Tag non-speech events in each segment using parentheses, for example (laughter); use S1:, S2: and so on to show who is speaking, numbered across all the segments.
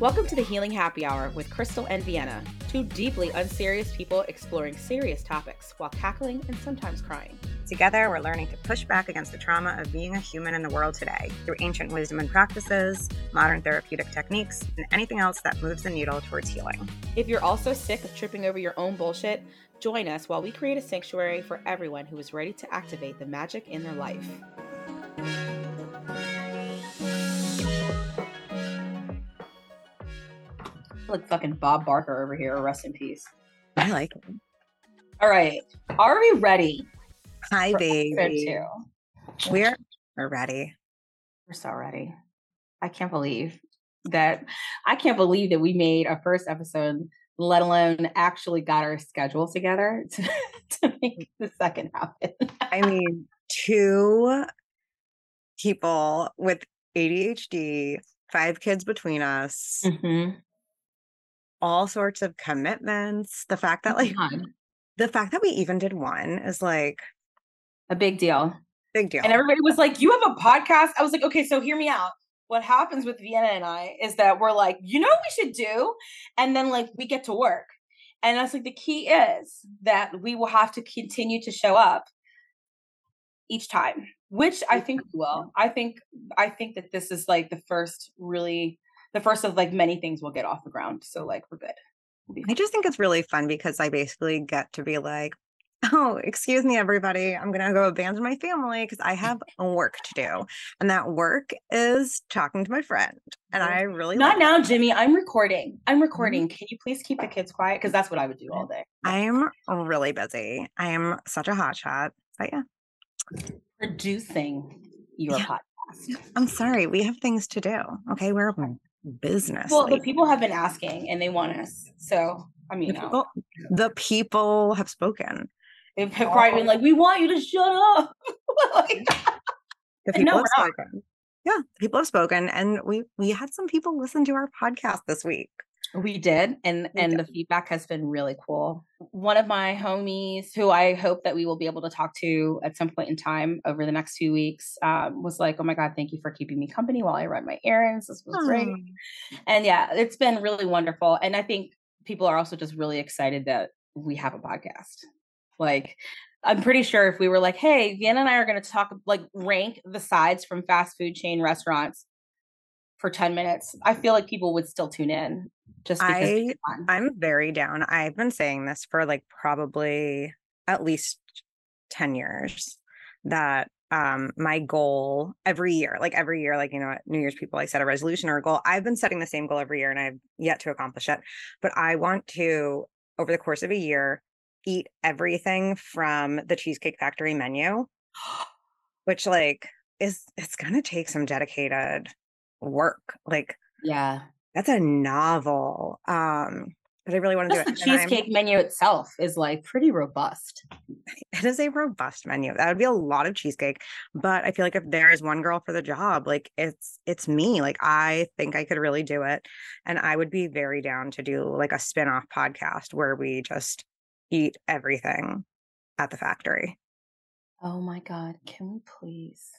S1: Welcome to the Healing Happy Hour with Crystal and Vienna, two deeply unserious people exploring serious topics while cackling and sometimes crying.
S2: Together, we're learning to push back against the trauma of being a human in the world today through ancient wisdom and practices, modern therapeutic techniques, and anything else that moves the needle towards healing.
S1: If you're also sick of tripping over your own bullshit, join us while we create a sanctuary for everyone who is ready to activate the magic in their life. Like fucking Bob Barker over here. Rest in peace.
S2: I like it.
S1: All right. Are we ready?
S2: Hi, baby.
S1: Two?
S2: We're we're ready.
S1: We're so ready. I can't believe that I can't believe that we made our first episode, let alone actually got our schedule together (laughs) to, to make the second happen.
S2: I mean, two people with ADHD, five kids between us,
S1: Mhm.
S2: All sorts of commitments. The fact that oh like
S1: God,
S2: the fact that we even did one is like
S1: a big deal.
S2: big deal.
S1: And everybody was like, You have a podcast? I was like, Okay, so hear me out. What happens with Vienna and I is that we're like, You know what we should do? And then, like, we get to work. And that's like the key is that we will have to continue to show up each time, which I think we will. (laughs) I think, I think that this is like the first really, the first of like many things we'll get off the ground. So, like, we're good. We'll
S2: I just think it's really fun because I basically get to be like, oh, excuse me, everybody. I'm going to go abandon my family because I have (laughs) work to do. And that work is talking to my friend. And I really
S1: Not now,
S2: it.
S1: Jimmy. I'm recording. I'm mm-hmm. recording. Can you please keep the kids quiet? Because that's what I would do all day.
S2: I'm really busy. I am such a hot shot. But yeah,
S1: Producing your
S2: Yeah.
S1: podcast.
S2: I'm sorry. We have things to do. Okay. We're business.
S1: Well, the people have been asking and they want us. So, I mean,
S2: the
S1: no.
S2: people, the people have spoken.
S1: they've probably been like, we want you to shut up. (laughs) Like,
S2: The (laughs)
S1: And no,
S2: people have spoken. Yeah, people have spoken, and we we had some people listen to our podcast this week.
S1: We did. And,
S2: We
S1: and
S2: did.
S1: the feedback has been really cool. One of my homies who I hope that we will be able to talk to at some point in time over the next few weeks um, was like, oh my God, thank you for keeping me company while I run my errands. This was great. And yeah, it's been really wonderful. And I think people are also just really excited that we have a podcast. Like, I'm pretty sure if we were like, hey, Vienna and I are going to talk, like, rank the sides from fast food chain restaurants for 10 minutes, I feel like people would still tune in just because
S2: I, I'm very down. I've been saying this for like probably at least 10 years that um my goal every year, like every year, like you know, at New Year's people, I set a resolution or a goal. I've been setting the same goal every year and I've yet to accomplish it. But I want to, over the course of a year, eat everything from the Cheesecake Factory menu, (gasps) which like is it's gonna take some dedicated work. Like
S1: yeah.
S2: that's a novel. Um, but I really want to do it.
S1: the cheesecake menu itself is like pretty robust. (laughs)
S2: it is a robust menu. That would be a lot of cheesecake. But I feel like if there is one girl for the job, like it's it's me. Like I think I could really do it. And I would be very down to do like a spin-off podcast where we just eat everything at the factory.
S1: Oh my God. Can we please?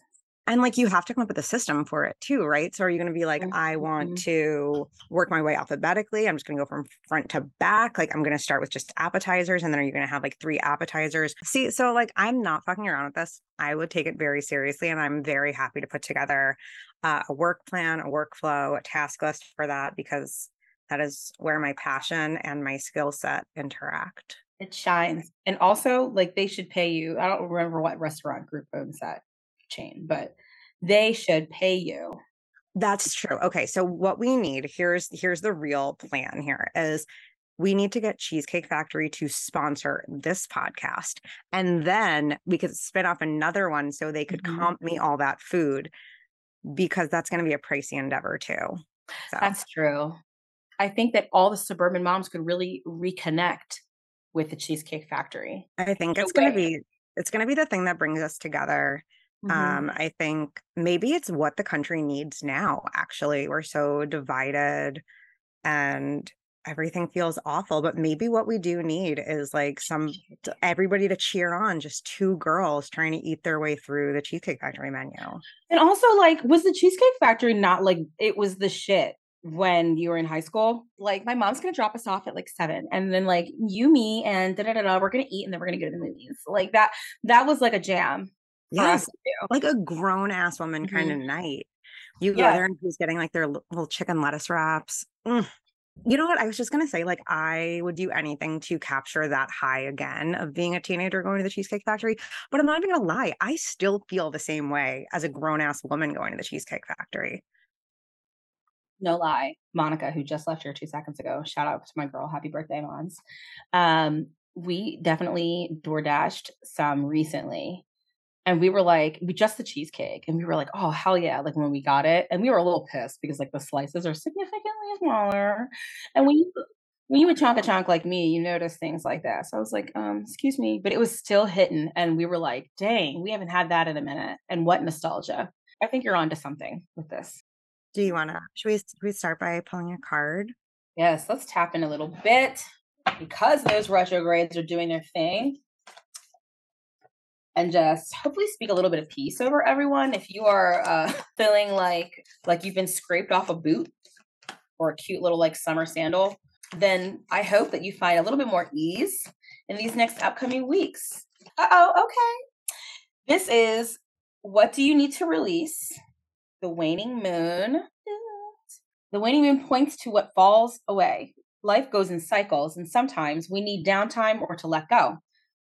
S2: And like you have to come up with a system for it too, right? So are you going to be like, I want
S1: Mhm.
S2: to work my way alphabetically? I'm just going to go from front to back. Like I'm going to start with just appetizers, and then are you going to have like three appetizers? See, so like I'm not fucking around with this. I would take it very seriously, and I'm very happy to put together uh, a work plan, a workflow, a task list for that because that is where my passion and my skill set interact.
S1: It shines. And also, like, they should pay you. I don't remember what restaurant group owns that chain, but they should pay you.
S2: That's true. Okay, so what we need here's here's the real plan here is we need to get Cheesecake Factory to sponsor this podcast and then we could spin off another one so they could
S1: Mhm.
S2: comp me all that food because that's going to be a pricey endeavor too. So
S1: That's true. I think that all the suburban moms could really reconnect with the Cheesecake Factory.
S2: I think it's going to be it's going to be the thing that brings us together.
S1: Mhm.
S2: Um I think maybe it's what the country needs now actually. We're so divided and everything feels awful. But maybe what we do need is like some everybody to cheer on just two girls trying to eat their way through the Cheesecake Factory menu.
S1: And also, like, was the Cheesecake Factory not like it was the shit when you were in high school? Like, my mom's gonna drop us off at like seven, and then like you, me, and da da da da, we're gonna eat, and then we're gonna go to the movies. Like that. That was like a jam.
S2: Yes, like a grown ass woman mm-hmm. kind of night. You go there and who's getting like their little chicken lettuce wraps. Mm. You know what? I was just going to say, like, I would do anything to capture that high again of being a teenager going to the Cheesecake Factory. But I'm not even going to lie. I still feel the same way as a grown ass woman going to the Cheesecake Factory.
S1: No lie. Monica, who just left here two seconds ago, shout out to my girl. Happy birthday, Mons. Um, we definitely door dashed some recently and we were like, we just the cheesecake, and we were like, oh hell yeah! Like when we got it, and we were a little pissed because like the slices are significantly smaller, and when you when you would chonk a chonk like me, you notice things like that. So I was like, um, excuse me, but it was still hitting, and we were like, dang, we haven't had that in a minute, and what nostalgia! I think you're onto something with this.
S2: Do you want to? Should we, should we start by pulling a card?
S1: Yes, let's tap in a little bit because those retrogrades are doing their thing and just hopefully speak a little bit of peace over everyone. If you are uh, (laughs) feeling like like you've been scraped off a boot or a cute little like summer sandal, then I hope that you find a little bit more ease in these next upcoming weeks. oh, okay. This is what do you need to release? The waning moon. The waning moon points to what falls away. Life goes in cycles, and sometimes we need downtime or to let go.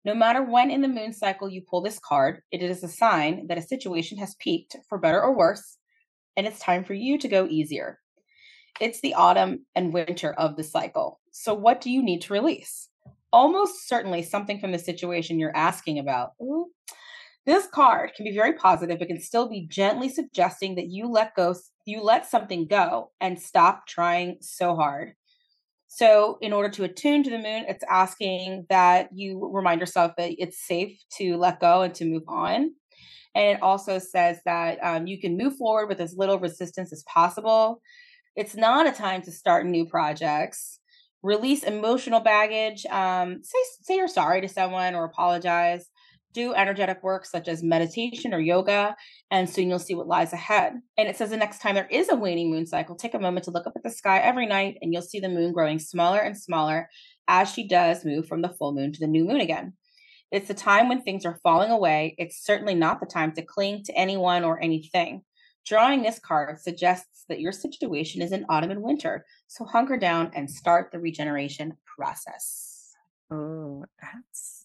S1: No matter when in the moon cycle you pull this card, it is a sign that a situation has peaked for better or worse, and it's time for you to go easier. It's the autumn and winter of the cycle. So, what do you need to release? Almost certainly something from the situation you're asking about. Ooh. This card can be very positive, but can still be gently suggesting that you let go, you let something go and stop trying so hard. So, in order to attune to the moon, it's asking that you remind yourself that it's safe to let go and to move on. And it also says that um, you can move forward with as little resistance as possible. It's not a time to start new projects. Release emotional baggage. Um, say say you're sorry to someone or apologize do energetic work such as meditation or yoga, and soon you'll see what lies ahead. And it says the next time there is a waning moon cycle, take a moment to look up at the sky every night, and you'll see the moon growing smaller and smaller as she does move from the full moon to the new moon again. It's the time when things are falling away. It's certainly not the time to cling to anyone or anything. Drawing this card suggests that your situation is in autumn and winter, so hunker down and start the regeneration process.
S2: Oh, that's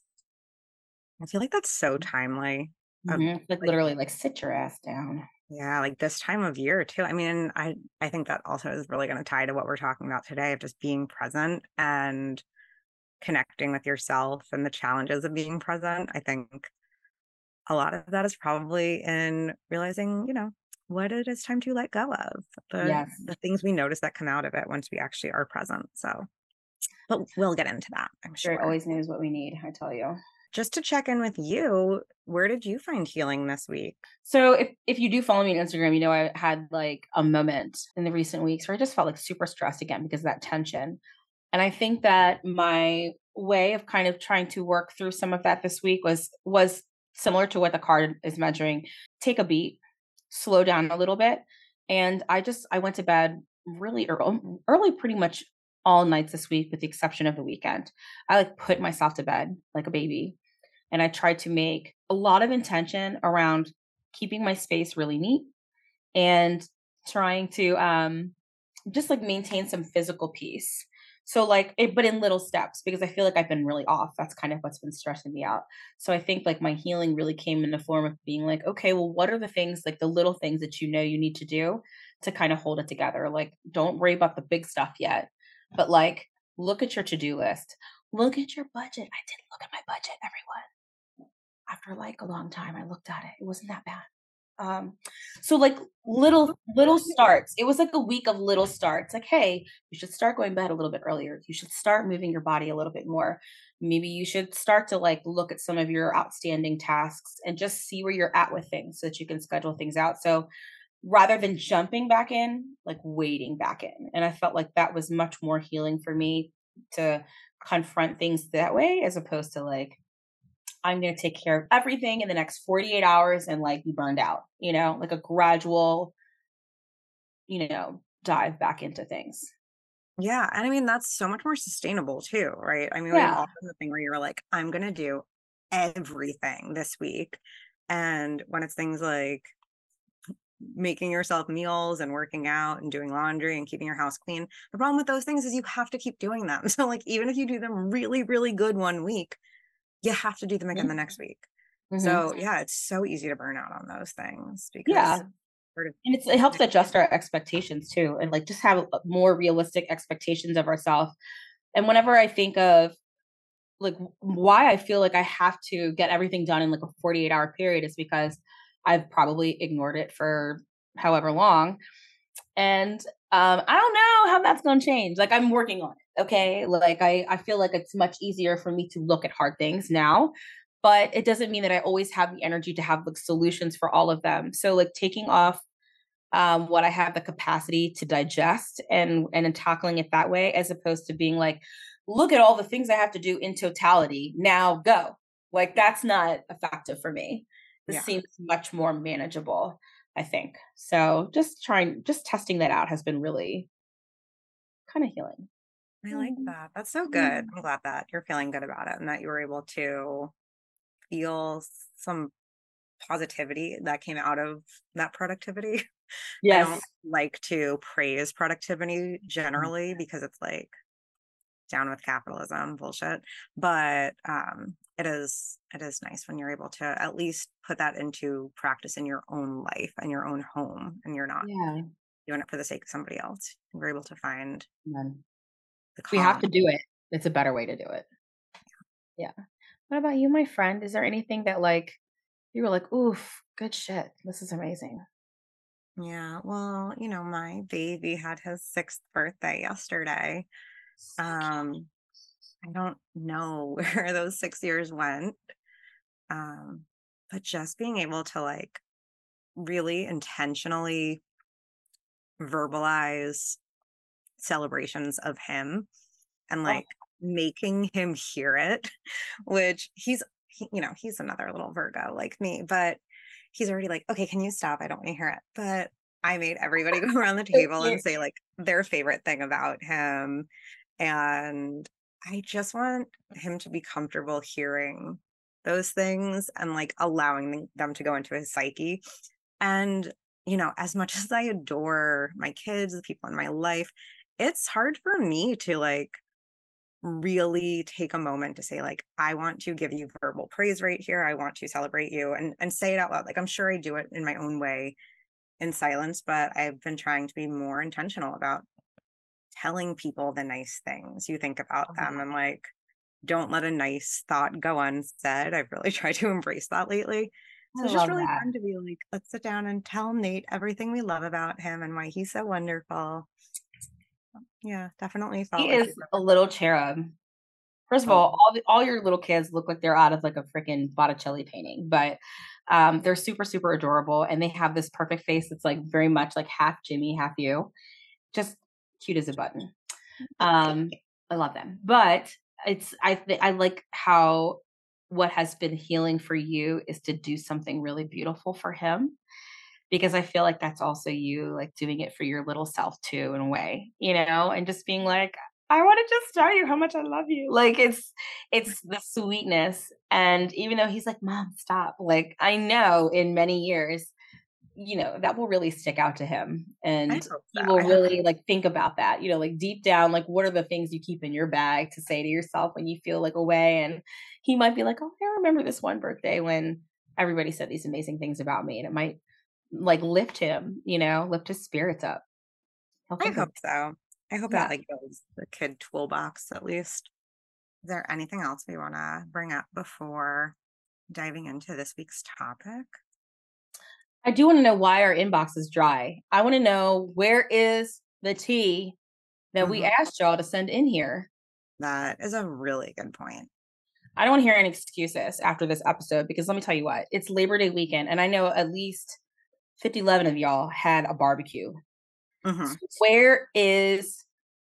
S2: I feel like that's so timely.
S1: Mm-hmm. Like, like literally, like sit your ass down.
S2: Yeah, like this time of year too. I mean, I I think that also is really going to tie to what we're talking about today of just being present and connecting with yourself and the challenges of being present. I think a lot of that is probably in realizing, you know, what it is time to let go of the yes. the things we notice that come out of it once we actually are present. So, but we'll get into that. I'm sure.
S1: It always knows what we need. I tell you
S2: just to check in with you, where did you find healing this week?
S1: So if if you do follow me on Instagram, you know I had like a moment in the recent weeks where I just felt like super stressed again because of that tension. And I think that my way of kind of trying to work through some of that this week was was similar to what the card is measuring. Take a beat, slow down a little bit. And I just I went to bed really early, early pretty much all nights this week, with the exception of the weekend. I like put myself to bed like a baby. And I tried to make a lot of intention around keeping my space really neat and trying to um just like maintain some physical peace. So like it, but in little steps because I feel like I've been really off. That's kind of what's been stressing me out. So I think like my healing really came in the form of being like, okay, well, what are the things like the little things that you know you need to do to kind of hold it together? Like don't worry about the big stuff yet but like, look at your to do list. Look at your budget. I did look at my budget, everyone. After like a long time, I looked at it. It wasn't that bad. Um, so like little little starts. It was like a week of little starts. Like, hey, you should start going bed a little bit earlier. You should start moving your body a little bit more. Maybe you should start to like look at some of your outstanding tasks and just see where you're at with things so that you can schedule things out. So rather than jumping back in, like wading back in. And I felt like that was much more healing for me to confront things that way as opposed to like, I'm going to take care of everything in the next 48 hours and like be burned out, you know, like a gradual, you know, dive back into things.
S2: Yeah. And I mean, that's so much more sustainable too, right? I mean, yeah. we often the thing where you're like, I'm going to do everything this week. And when it's things like making yourself meals and working out and doing laundry and keeping your house clean, the problem with those things is you have to keep doing them. (laughs) So, like, even if you do them really, really good one week, you have to do them again mm-hmm. the next week. Mm-hmm. So, yeah, it's so easy to burn out on those things because
S1: yeah and it helps adjust our expectations too and like just have more realistic expectations of ourselves and whenever i think of like why i feel like i have to get everything done in like a 48 hour period is because i've probably ignored it for however long and um i don't know how that's going to change like i'm working on it okay like i i feel like it's much easier for me to look at hard things now but it doesn't mean that I always have the energy to have like solutions for all of them. So like taking off um, what I have the capacity to digest and and in tackling it that way, as opposed to being like, look at all the things I have to do in totality. Now go. Like that's not effective for me. Yeah. seems much more manageable, I think. So just trying, just testing that out has been really kind of healing.
S2: I like mm-hmm. that. That's so good. Mm-hmm. I'm glad that you're feeling good about it and that you were able to feel some positivity that came out of that productivity. Yes. (laughs) I don't like to praise productivity mm. generally because it's like down with capitalism bullshit. But um it is it is nice when you're able to at least put that into practice in your own life and your own home and you're not yeah. doing it for the sake of somebody else. You're able to find
S1: we have to do it. It's a better way to do it. Yeah. yeah. What about you, my friend? Is there anything that like you were like, oof, good shit. This is amazing.
S2: Yeah, well, you know, my baby had his sixth birthday yesterday. Um, I don't know (laughs) where those six years went. Um, but just being able to like really intentionally verbalize celebrations of him and oh. like making him hear it, (laughs) which he's, he, you know, he's another little Virgo like me, but he's already like, okay, can you stop? I don't want to hear it. But I made everybody (laughs) go around the table and say like their favorite thing about him. And I just want mm. him to be comfortable hearing those things and like allowing them to go into his psyche. And, you know, as much (laughs) as I adore my kids, the people in my life, it's hard for me to like really take a moment to say like i want to give you verbal praise right here. I want to celebrate you and and say it out loud. Like i'm sure i do it in my own way in silence but i've been trying to be more intentional about telling people the nice things you think about them uh-huh. and like don't let a nice thought go unsaid i've really (laughs) tried to embrace that lately so it's just really that. fun to be like let's sit down and tell nate everything we love about him and why he's so wonderful yeah, definitely
S1: felt he like is a little cherub. First of all, oh. all the, all your little kids look like they're out of like a freaking Botticelli painting, but um, they're super super adorable, and they have this perfect face that's like very much like half Jimmy, half you, just cute as a button. Um, I love them, but it's I th- I like how what has been healing for you is to do something really beautiful for him because I feel like that's also you like doing it for your little self too in a way, you know, and just being like, I want to just tell you how much I love you. Like it's it's the sweetness. And even though he's like, Mom, stop. Like I know in many years, you know, that will really stick out to him. And he will really like think about that, you know, like deep down, like what are the things you keep in your bag to say to yourself when you feel like away? And he might be like, Oh, I remember this one birthday when everybody said these amazing things about me. And it might like lift him, you know, lift his spirits up.
S2: I hope so. I hope yeah. that like goes the kid toolbox at least. Is there anything else we want to bring up before diving into this week's topic?
S1: I do want to know why our inbox is dry. I want to know where is the tea that mm-hmm. we asked y'all to send in here.
S2: That is a really good point.
S1: I don't want to hear any excuses after this episode because let me tell you what, it's Labor Day weekend, and I know at least 5011 of y'all had a barbecue.
S2: Mhm.
S1: So where is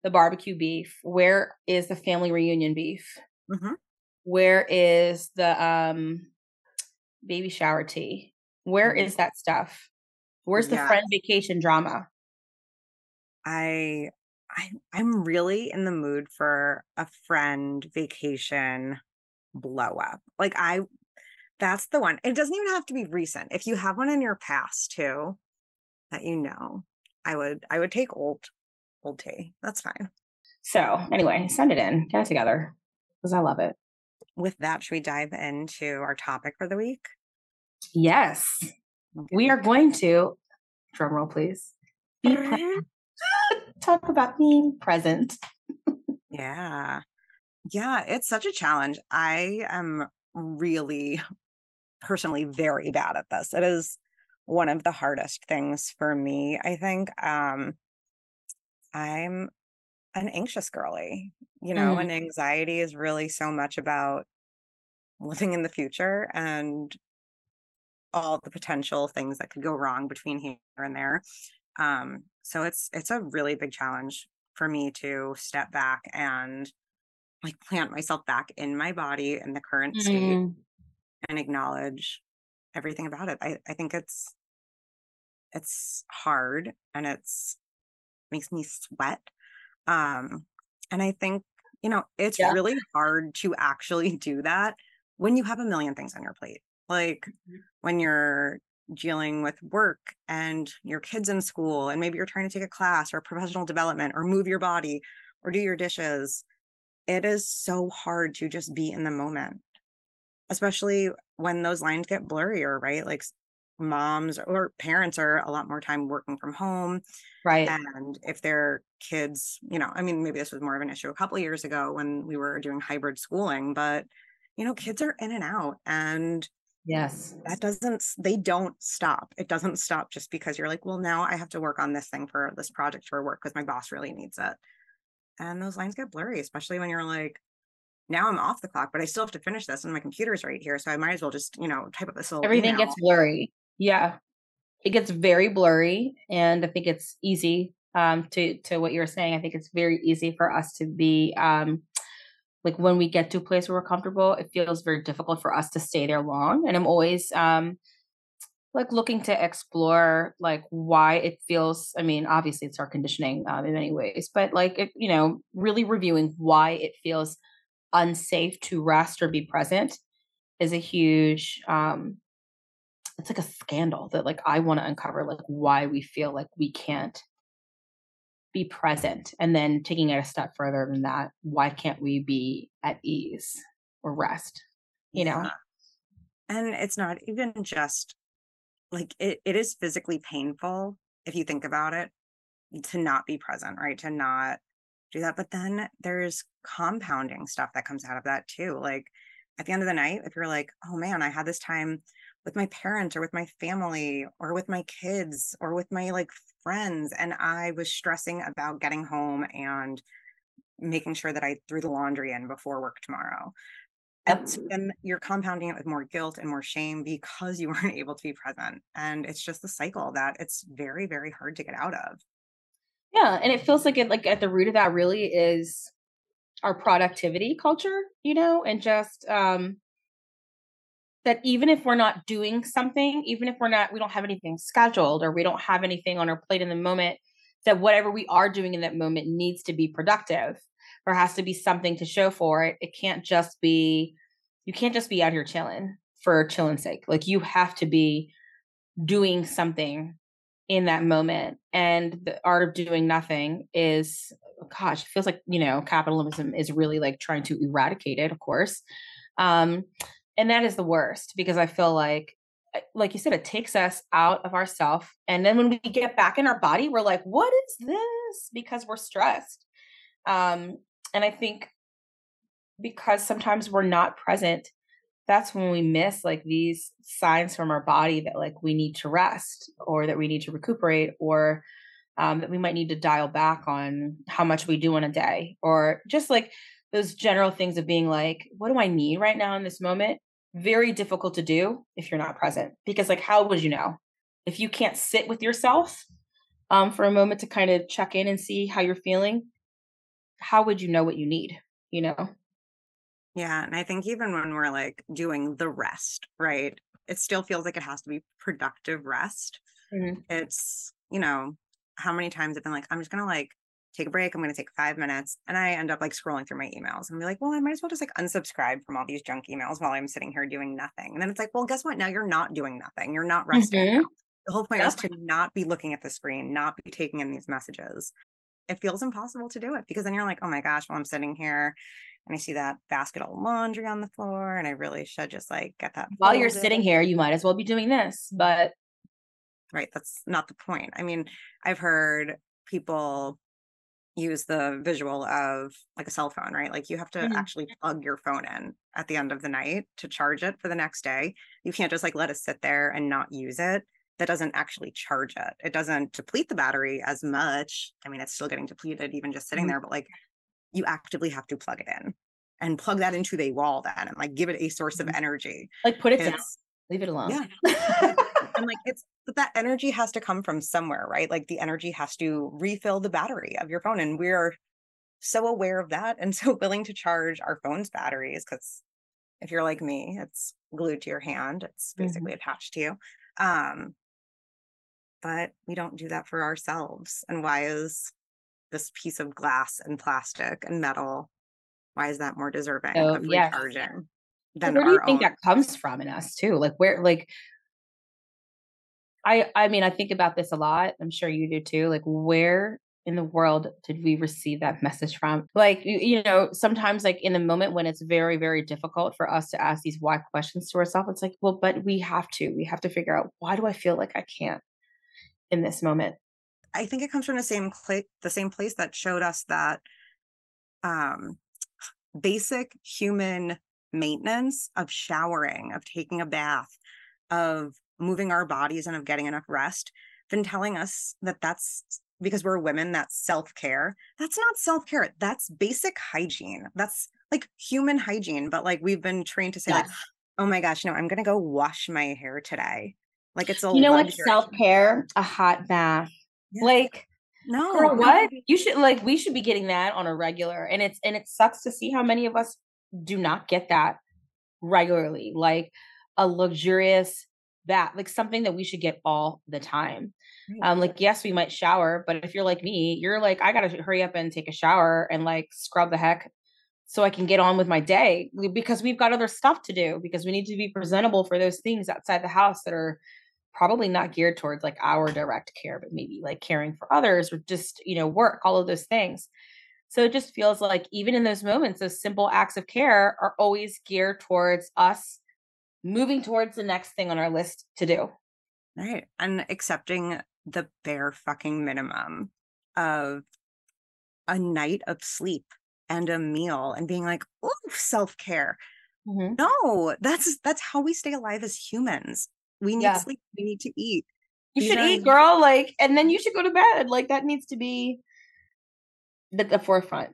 S1: the barbecue beef? Where is the family reunion beef?
S2: Mhm.
S1: Where is the um baby shower tea? Where
S2: Mhm.
S1: that stuff? Where's the
S2: Yeah.
S1: friend vacation drama?
S2: I I I'm really in the mood for a friend vacation blow up. Like I that's the one. It doesn't even have to be recent. If you have one in your past too that you know, I would I would take old old tea. That's fine.
S1: So anyway, send it in. Get it together. Because I love it.
S2: With that, should we dive into our topic for the week?
S1: Yes. We are going to drum roll please. Be (gasps) talk about being present. (laughs)
S2: Yeah. Yeah, it's such a challenge. I am really personally very bad at this. It is one of the hardest things for me, I think. Um I'm an anxious girly, you know,
S1: Mm.
S2: and anxiety is really so much about living in the future and all the potential things that could go wrong between here and there. Um so it's it's a really big challenge for me to step back and like plant myself back in my body in the current state
S1: Mm.
S2: and acknowledge everything about it. I, I think it's it's hard and it's makes me sweat. Um and I think, you know, it's
S1: Yeah.
S2: really hard to actually do that when you have a million things on your plate. Like
S1: Mhm.
S2: when you're dealing with work and your kids in school and maybe you're trying to take a class or professional development or move your body or do your dishes. It is so hard to just be in the moment especially when those lines get blurrier, right? Like moms or parents are a lot more time working from home.
S1: Right.
S2: And if their kids, you know, I mean, maybe this was more of an issue a couple of years ago when we were doing hybrid schooling, but, you know, kids are in and out and
S1: Yes.
S2: that doesn't, they don't stop. It doesn't stop just because you're like, well, now I have to work on this thing for this project for work because my boss really needs it. And those lines get blurry, especially when you're like, now I'm off the clock, but I still have to finish this and my computer's right here. So I might as well just, you know, type up this little
S1: Everything
S2: email.
S1: gets blurry. Yeah. It gets very blurry. And I think it's easy um to to what you were saying. I think it's very easy for us to be um like when we get to a place where we're comfortable, it feels very difficult for us to stay there long. And I'm always um like looking to explore like why it feels i mean obviously it's our conditioning um, in many ways but like it, you know really reviewing why it feels unsafe to rest or be present is a huge um it's like a scandal that like i want to uncover like why we feel like we can't be present and then taking it a step further than that why can't we be at ease or rest you know
S2: Yeah. And it's not even just like it, it is physically painful if you think about it to not be present, right? To not do that. But then there's compounding stuff that comes out of that too. Like at the end of the night, if you're like, oh man, I had this time with my parents or with my family or with my kids or with my like friends, and I was stressing about getting home and making sure that I threw the laundry in before work tomorrow. And so then you're compounding it with more guilt and more shame because you (laughs) weren't able to be present. And it's just the cycle that it's very, very hard to get out of.
S1: Yeah, and it feels like it like at the root of that really is our productivity culture, you know, and just um that even if we're not doing something, even if we're not we don't have anything scheduled or we don't have anything on our plate in the moment, that whatever we are doing in that moment needs to be productive. or has to be something to show for it. It can't just be you can't just be out here chilling for chilling's sake. Like you have to be doing something in that moment. And the art of doing nothing is, gosh, it feels like, you know, capitalism is really like trying to eradicate it, of course. Um, and that is the worst because I feel like, uh, like you said, it takes us out of ourself. And then when we get back in our body, we're like, what is this? Because we're stressed. Um, and I think because sometimes we're not present, that's when we miss like these signs from our body that like we need to rest or that we need to recuperate or um, that we might need to dial back on how much we do in a day or just like those general things of being like what do i need right now in this moment very difficult to do if you're not present because like how would you know if you can't sit with yourself um, for a moment to kind of check in and see how you're feeling, how would you know what you need? You know?
S2: Yeah. And I think even when we're like doing the rest, right? It still feels like it has to be productive rest. Mm-hmm. It's, you know, how many times I've been like, I'm just going to like take a break. I'm going to take five minutes. And I end up like scrolling through my emails and be like, well, I might as well just like unsubscribe from all these junk emails while I'm sitting here doing nothing. And then it's like, well, guess what? Now you're not doing nothing. You're not resting. Mm-hmm. The whole point yep. is to not be looking at the screen, not be taking in these messages. It feels impossible to do it because then you're like, oh my gosh, well, I'm sitting here and I see that basket of laundry on the floor and I really should just like get that.
S1: While you're sitting here, you might as well be doing this, but.
S2: Right. That's not the point. I mean, I've heard people use the visual of like a cell phone, right? Like you have to mm-hmm. actually plug your phone in at the end of the night to charge it for the next day. You can't just like let it sit there and not use it. That doesn't actually charge it. It doesn't deplete the battery as much. I mean, it's still getting depleted even just sitting mm-hmm. there, but like you actively have to plug it in and plug that into the wall then and like give it a source of mm-hmm. energy.
S1: Like put it down. Leave it alone.
S2: Yeah. (laughs) and like it's but that energy has to come from somewhere, right? Like the energy has to refill the battery of your phone. And we're so aware of that and (laughs) so willing to charge our phone's batteries because if you're like me, it's glued to your hand, it's basically mm-hmm. attached to you. Um, but we don't do that for ourselves. And why is this piece of glass and plastic and metal, why is that more deserving of recharging?
S1: Than where do you think own? that comes from in us too? Like where like I I mean, I think about this a lot. I'm sure you do too. Like where in the world did we receive that message from? Like you, you know, sometimes like in the moment when it's very very difficult for us to ask these why questions to ourselves, it's like, well, but we have to. We have to figure out why do I feel like I can't in this moment?
S2: I think it comes from the same cl- the same place that showed us that um basic human maintenance of showering, of taking a bath, of moving our bodies and of getting enough rest been telling us that that's because we're women that's self-care. That's not self-care. That's basic hygiene. That's like human hygiene but like we've been trained to say yes. like oh my gosh no i'm gonna go wash my hair today. Like it's a
S1: you know what self-care? A hot bath. Yeah. like no girl, what? you should like we should be getting that on a regular and it's and it sucks to see how many of us do not get that regularly. Like a luxurious that like something that we should get all the time. Um like yes we might shower but if you're like me you're like i gotta hurry up and take a shower and like scrub the heck so i can get on with my day because we've got other stuff to do because we need to be presentable for those things outside the house that are probably not geared towards like our direct care but maybe like caring for others or just you know work all of those things. So it just feels like even in those moments those simple acts of care are always geared towards us moving towards the next thing on our list to do.
S2: Right. And accepting the bare fucking minimum of a night of sleep and a meal and being like, oh, self-care. Mm-hmm. No, that's that's how we stay alive as humans. We need yeah. sleep, we need to eat.
S1: You should eat, girl, like, and then you should go to bed. Like that needs to be the, the forefront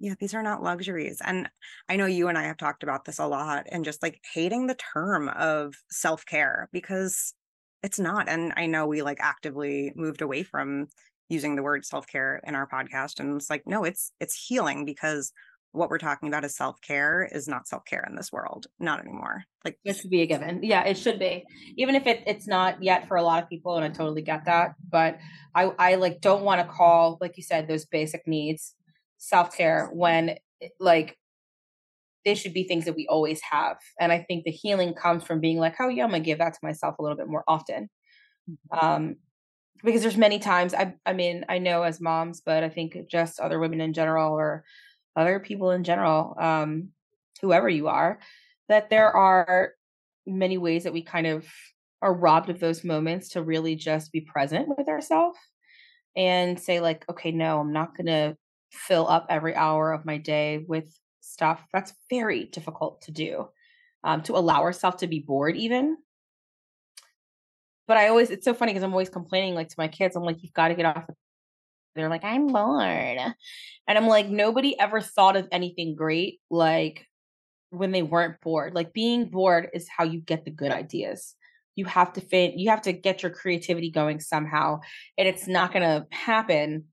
S2: yeah, these are not luxuries. And I know you and I have talked about this a lot and just like hating the term of self care because it's not. And I know we like actively moved away from using the word self care in our podcast. And it's like, no, it's it's healing because what we're talking about is self care is not self care in this world, not anymore. Like
S1: it should be a given. Yeah, it should be, even if it, it's not yet for a lot of people, and I totally get that. But I I like don't want to call like you said those basic needs self care when like they should be things that we always have. And I think the healing comes from being like, oh yeah, I'm gonna give that to myself a little bit more often. Mm-hmm. Um, because there's many times I I mean, I know as moms, but I think just other women in general or other people in general, um, whoever you are, that there are many ways that we kind of are robbed of those moments to really just be present with ourselves and say like okay no i'm not going to fill up every hour of my day with stuff. That's very difficult to do. Um, to allow ourselves to be bored, even. But I always, it's so funny because I'm always complaining, like to my kids, I'm like, you've got to get off. They're like, I'm bored. And I'm like, nobody ever thought of anything great like when they weren't bored. Like being bored is how you get the good ideas. you have to fit you have to get your creativity going somehow and it's not going to happen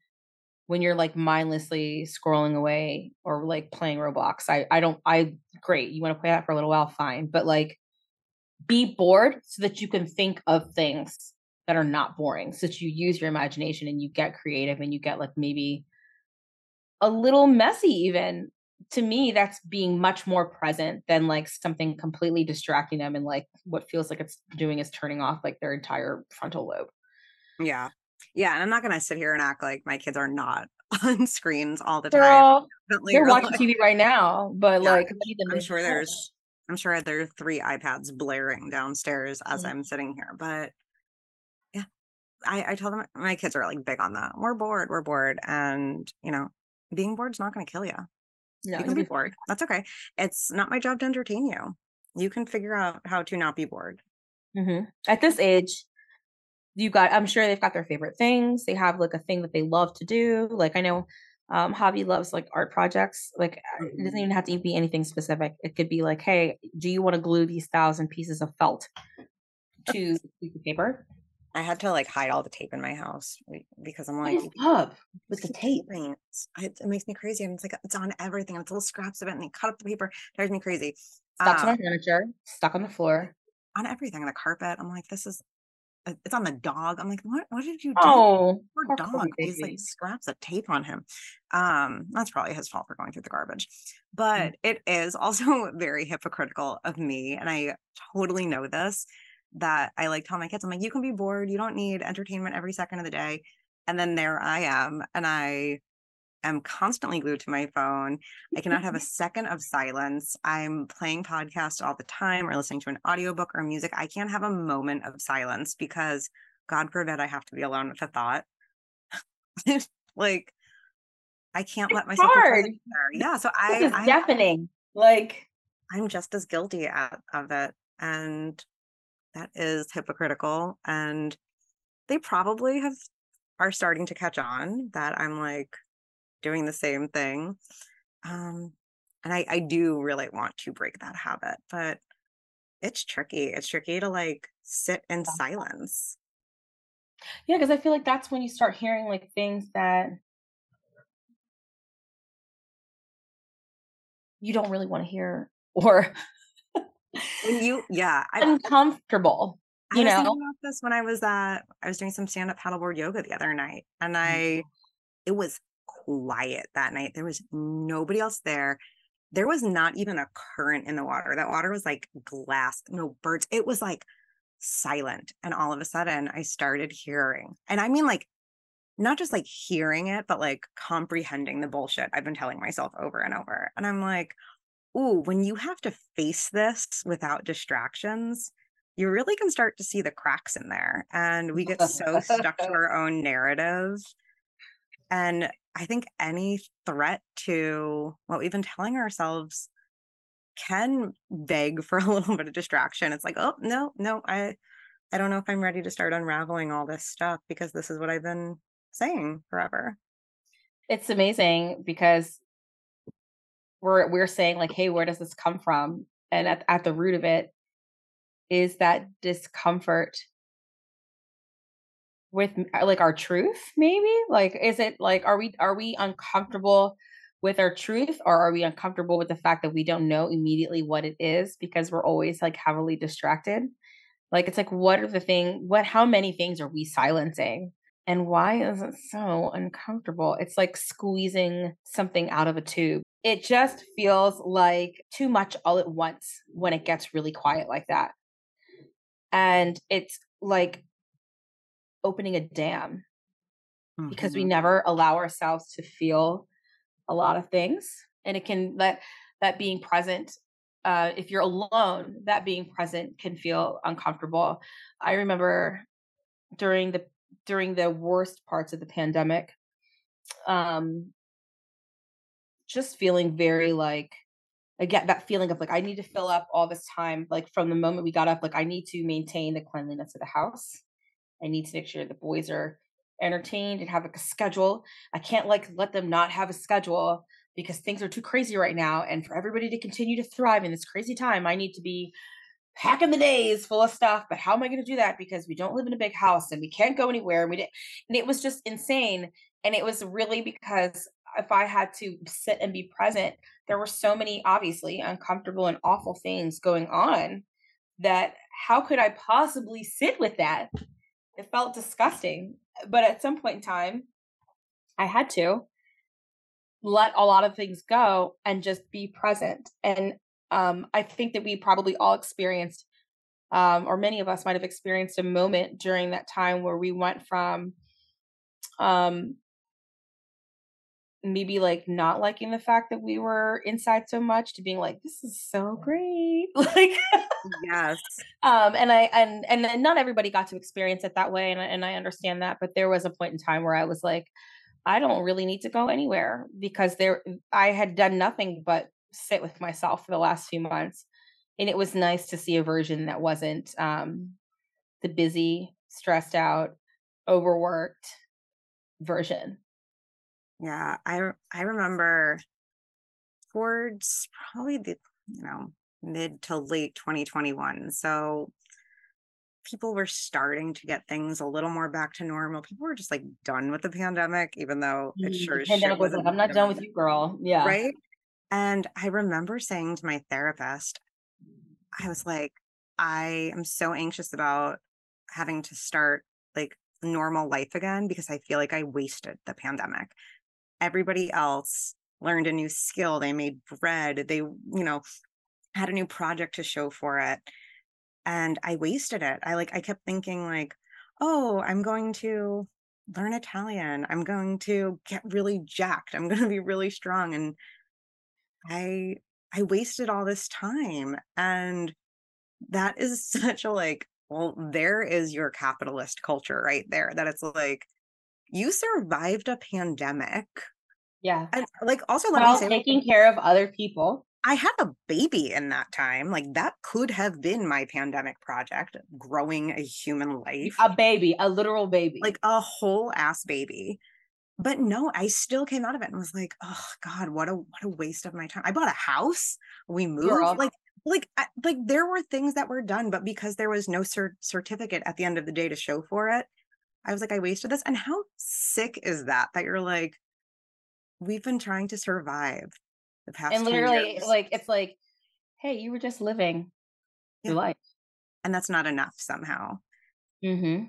S1: when you're like mindlessly scrolling away or like playing roblox i i don't i great you want to play that for a little while fine but like be bored so that you can think of things that are not boring so that you use your imagination and you get creative and you get like maybe a little messy even. To me that's being much more present than like something completely distracting them and like what feels like it's doing is turning off like their entire frontal lobe.
S2: Yeah yeah and i'm not gonna sit here and act like my kids are not (laughs) on screens all the
S1: Girl, time they're watching tv right now but yeah, like
S2: i'm sure there's i'm sure there are three ipads blaring downstairs as mm-hmm. i'm sitting here but yeah I, I tell them my kids are like big on that. We're bored, we're bored. And, you know, being bored is not going to kill you. No, you can be bored. That's okay. It's not my job to entertain you. You can figure out how to not be bored.
S1: Mm-hmm. At this age, you got, I'm sure they've got their favorite things. They have like a thing that they love to do. Like I know um Javi loves like art projects. Like it doesn't mm-hmm. even have to be anything specific. It could be like, hey, do you want to glue these thousand pieces of felt to (laughs) piece of paper?
S2: I had to like hide all the tape in my house because I'm like,
S1: up with the tape?
S2: It, it, makes me crazy. And it's like, it's on everything. And it's little scraps of it. And they cut up the paper. It drives me crazy.
S1: Stuck um, on furniture, stuck on the floor.
S2: On everything, on the carpet. I'm like, this is, it's on the dog. I'm like, what, what did you do?
S1: Oh,
S2: poor dog. These like scraps of tape on him. Um, that's probably his fault for going through the garbage. Mm. But mm-hmm. it is also (laughs) very hypocritical of me. And I totally know this that I like tell my kids, I'm like, you can be bored. You don't need entertainment every second of the day. And then there I am. And I am constantly glued to my phone. I cannot have a (laughs) second of silence. I'm playing podcasts all the time or listening to an audiobook or music. I can't have a moment of silence because God forbid I have to be alone with a thought. (laughs) like I can't
S1: it's
S2: let myself
S1: hard.
S2: Yeah. So I,
S1: I deafening. Like
S2: I'm just as guilty at, of it. And that is hypocritical and they probably have are starting to catch on that i'm like doing the same thing um and i i do really want to break that habit but it's tricky it's tricky to like sit in silence.
S1: Yeah because i feel like that's when you start hearing like things that you don't really want to hear (laughs) or
S2: when you yeah
S1: I, (laughs) uncomfortable you
S2: I
S1: know?
S2: about this when i was uh i was doing some stand-up paddleboard yoga the other night and i mm-hmm. it was quiet that night. There was nobody else there. There was not even a current in the water. That water was like glass no birds. It was like silent. And all of a sudden i started hearing and i mean like not just like hearing it but like comprehending the bullshit i've been telling myself over and over. And i'm like ooh, when you have to face this without distractions, you really can start to see the cracks in there. And we get so stuck to (laughs) our own narrative. And I think any threat to what we've been telling ourselves can beg for (laughs) a little bit of distraction. It's like, oh no, no, I I don't know if I'm ready to start unraveling all this stuff because this is what I've been saying forever.
S1: It's amazing because we're we're saying like hey where does this come from and at, at the root of it is that discomfort with uh, like our truth maybe? Like is it like are we are we uncomfortable with our truth or are we uncomfortable with the fact that we don't know immediately what it is because we're always like heavily distracted? Like it's like what are the thing what how many things are we silencing? And why is it so uncomfortable? It's like squeezing something out of a tube. It just feels like too much all at once when it gets really quiet like that. And it's like opening a dam mm-hmm. because we mm-hmm. never allow ourselves to feel a lot of things. And it can let that being present, uh, if you're alone, that being present can feel uncomfortable. I remember during the during the worst parts of the pandemic, um, just feeling very like again that feeling of like I need to fill up all this time like from the moment we got up like I need to maintain the cleanliness of the house. I need to make sure the boys are entertained and have like a schedule. I can't like let them not have a schedule because things are too crazy right now and for everybody to continue to thrive in this crazy time I need to be packing the days full of stuff. But how am I going to do that? Because we don't live in a big house and we can't go anywhere. And we did, and it was just insane. And it was really because if I had to sit and be present, there were so many obviously uncomfortable and awful things going on that how could I possibly sit with that? It felt disgusting. But at some point in time, I had to let a lot of things go and just be present. And um, I think that we probably all experienced, um, or many of us might have experienced a moment during that time where we went from um, maybe like not liking the fact that we were inside so much to being like this is so great. (laughs) Like
S2: yes. (laughs)
S1: um and i and and not everybody got to experience it that way and, and i understand that but there was a point in time where i was like i don't really need to go anywhere because there i had done nothing but sit with myself for the last few months and it was nice to see a version that wasn't um the busy stressed out overworked version
S2: yeah, I I remember towards probably the you know mid to late 2021. So people were starting to get things a little more back to normal. People were just like done with the pandemic, even though it
S1: Mm,
S2: sure
S1: The pandemic was like, I'm not done with you, girl. Yeah.
S2: right? And I remember saying to my therapist, I was like, I am so anxious about having to start like normal life again because I feel like I wasted the pandemic everybody else learned a new skill they made bread they you know had a new project to show for it and i wasted it. I like i kept thinking like oh i'm going to learn italian. I'm going to get really jacked. I'm going to be really strong and i i wasted all this time and that is (laughs) such a like well there is your capitalist culture right there that it's like you survived a pandemic
S1: Yeah.
S2: and like also let me say
S1: taking care of other people.
S2: I had a baby in that time. Like that could have been my pandemic project, growing a human life,
S1: A baby, a literal baby.
S2: like a whole ass baby. But no, I still came out of it and was like, oh God, what a what a waste of my time. I bought a house. We moved.
S1: Girl.
S2: Like like I, like there were things that were done, but because there was no cert- certificate at the end of the day to show for it, I was like, I wasted this. And how sick is that? That you're like, we've been trying to survive the past
S1: and literally,
S2: years.
S1: like, it's like, hey, you were just living your life.
S2: and that's not enough somehow.
S1: Mm-hmm.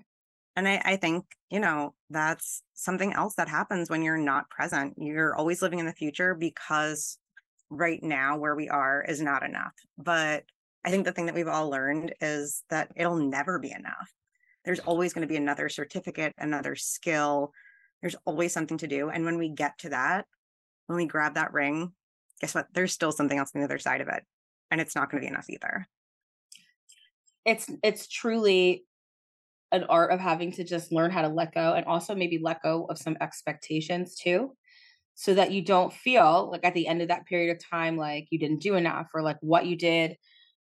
S2: And I, I think, you know, that's something else that happens when you're not present. You're always living in the future because right now where we are is not enough. But I think the thing that we've all learned is that it'll never be enough. There's always going to be another certificate, another skill. There's always something to do. And when we get to that, when we grab that ring, guess what? There's still something else on the other side of it. And it's not going to be enough either.
S1: It's it's truly an art of having to just learn how to let go and also maybe let go of some expectations too. So that you don't feel like at the end of that period of time like you didn't do enough or like what you did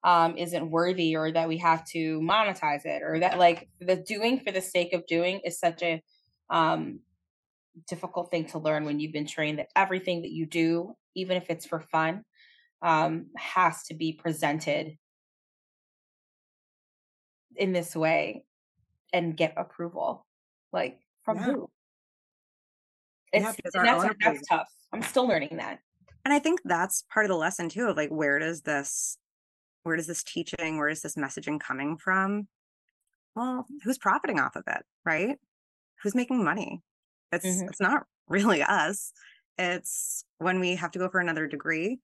S1: um isn't worthy or that we have to monetize it or that like the doing for the sake of doing is such a um difficult thing to learn when you've been trained that everything that you do even if it's for fun um has to be presented in this way and get approval like from
S2: Yeah.
S1: who? It's that's that's tough. I'm still learning that.
S2: And I think that's part of the lesson too of like where does this where does this teaching, where is this messaging coming from? Well, who's profiting off of it, right? Who's making money? It's
S1: Mhm.
S2: it's not really us. It's when we have to go for another degree.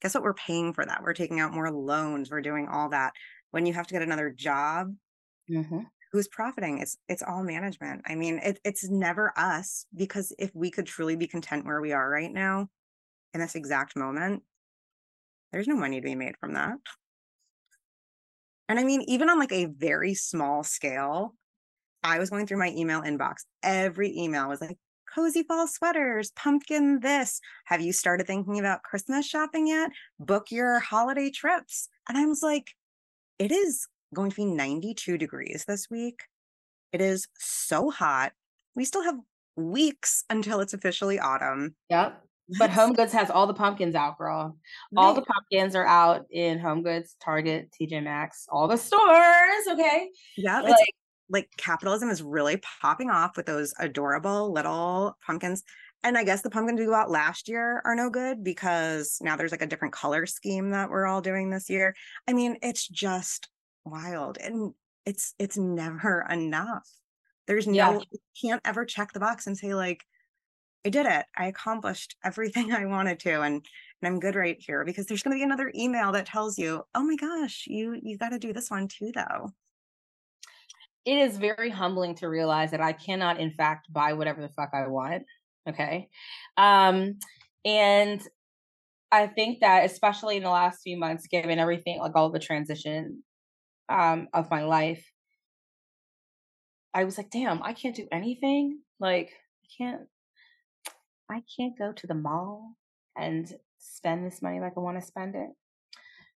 S2: Guess what? We're paying for that. We're taking out more loans. We're doing all that. When you have to get another job,
S1: Mhm.
S2: who's profiting? It's it's all management. I mean, it, it's never us because if we could truly be content where we are right now, in this exact moment, there's no money to be made from that. And I mean, even on like a very small scale, I was going through my email inbox. Every email was like, cozy fall sweaters, pumpkin this. Have you started thinking about Christmas shopping yet? Book your holiday trips. And I was like, it is going to be 92 degrees this week. It is so hot. We still have weeks until it's officially autumn.
S1: yep But Home Goods has all the pumpkins out, girl. All the pumpkins are out in Home Goods, Target, TJ Maxx, all the (laughs) stores. Okay.
S2: Yeah. Like, like capitalism is really popping off with those adorable little pumpkins. And I guess the pumpkins we got last year are no good because now there's like a different color scheme that we're all doing this year. I mean, it's just wild. And it's it's never (laughs) enough. There's no yeah. you can't ever check the box and say like I did it. I accomplished everything (laughs) I wanted to and and I'm good right here because there's going to be another email that tells you, "Oh my gosh, you you got to do this one too though."
S1: It is very humbling to realize that I cannot in fact buy whatever the fuck I want. Okay? Um and I think that especially in the last few months given everything like all the transition um of my life I was like, damn, I can't do anything. Like, I can't, I can't go to the mall and spend this money like I want to spend it.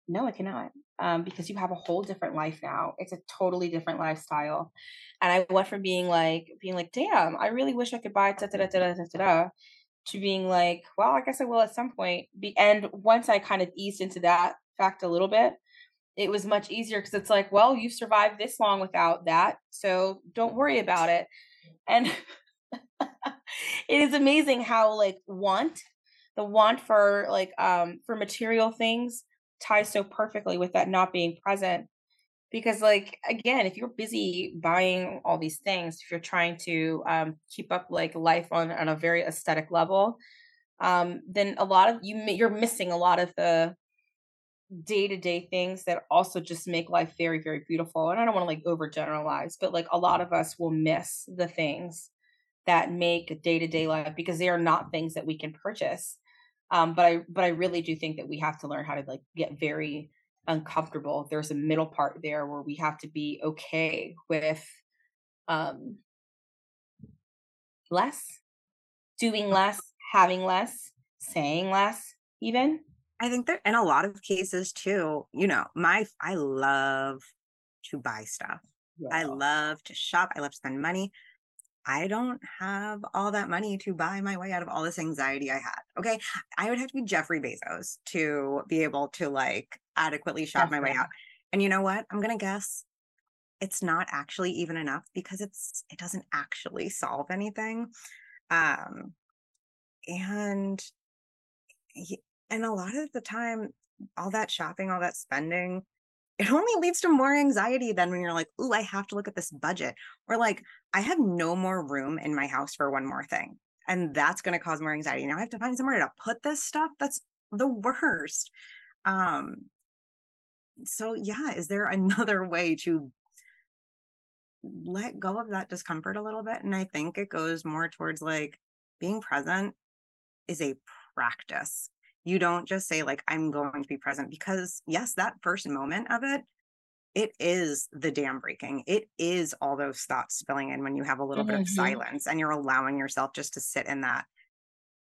S1: No, I cannot. Um, because you have a whole different life now. It's a totally different lifestyle. And I went from being like, being like, damn, I really wish I could buy da da da da da da to being like, well, I guess I will at some point. Be and once I kind of eased into that fact a little bit, it was much easier because it's like, well, you've survived this long without that, so don't worry about it. And (laughs) it is amazing how like want, the want for like um for material things ties so perfectly with that not being present. Because like again, if you're busy buying all these things, if you're trying to um keep up like life on on a very aesthetic level, um, then a lot of you you're missing a lot of the day to day things that also just make life very, very beautiful. And I don't want to like overgeneralize, but like a lot of us will miss the things that make day to day life because they are not things that we can purchase. Um, but I, but I really do think that we have to learn how to like get very uncomfortable. There's a middle part there where we have to be okay with, um, less, doing less, having less, saying less, even.
S2: I think that in a lot of cases too, you know, my I love to buy stuff. Yeah. I love to shop. I love to spend money. I don't have all that money to buy my way out of all this anxiety I had. Okay. I would have to be Jeffrey Bezos to be able to like adequately shop Definitely. my way out. And you know what? I'm going to guess it's not actually even enough because it's it doesn't actually solve anything. Um and and a lot of the time, all that shopping, all that spending, it only leads to more anxiety than when you're like, "Ooh, I have to look at this budget," or like, "I have no more room in my house for one more thing," and that's going to cause more anxiety. Now I have to find somewhere to put this stuff. That's the worst. Um. So yeah, is there (laughs) another way to let go of that discomfort a little bit? And I think it goes more towards like being present is a practice you don't just say like i'm going to be present because yes that first moment of it it is the dam breaking it is all those thoughts spilling in when you have a little mm-hmm. bit of mm-hmm. silence and you're allowing yourself just to sit in that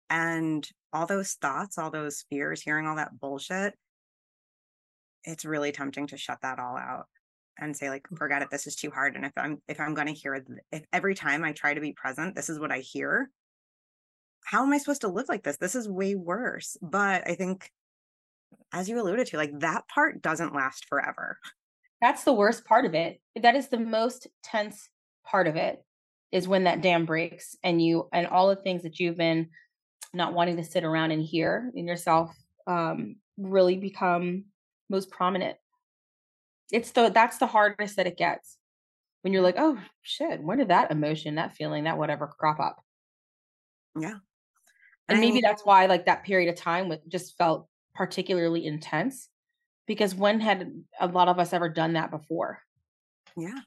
S2: and all those thoughts all those fears hearing all that bullshit it's really tempting to shut that all out and say like forget it this is too hard and if i'm if i'm going to hear if every time i try to be present this is what i hear how am I supposed to live like this? This is way worse. But I think, as you alluded to, like that part doesn't last forever.
S1: That's the worst part of it. That is the most tense part of it is when that dam breaks and you and all the things that you've been not wanting to sit around and hear in yourself um, really become most prominent. It's the that's the hardest that it gets when you're like, oh shit, where did that emotion, that feeling, that whatever crop up?
S2: Yeah
S1: and maybe that's why like that period of time with just felt particularly intense because when had a lot of us ever done that before?
S2: Yeah.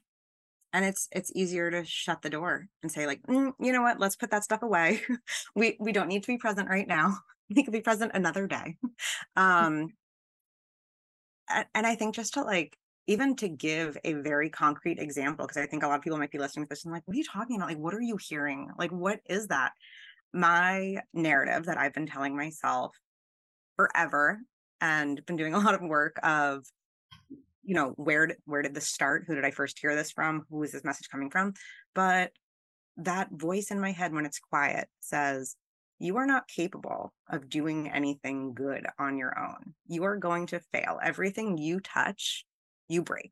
S2: And it's it's easier to shut the door and say like mm, you know what? Let's put that stuff away. (laughs) We we don't need to be present right now. (laughs) We can be present another day. Um and i think just to like even to give a very concrete example because i think a lot of people might be listening to this and like what are you talking about? Like what are you hearing? Like what is that my narrative that I've been telling myself forever and been doing a lot of work of you know where where did this start who did i first hear this from who is this message coming from but that voice in my head when it's quiet says you are not capable of doing anything good on your own. You are going to fail. Everything you touch, you break.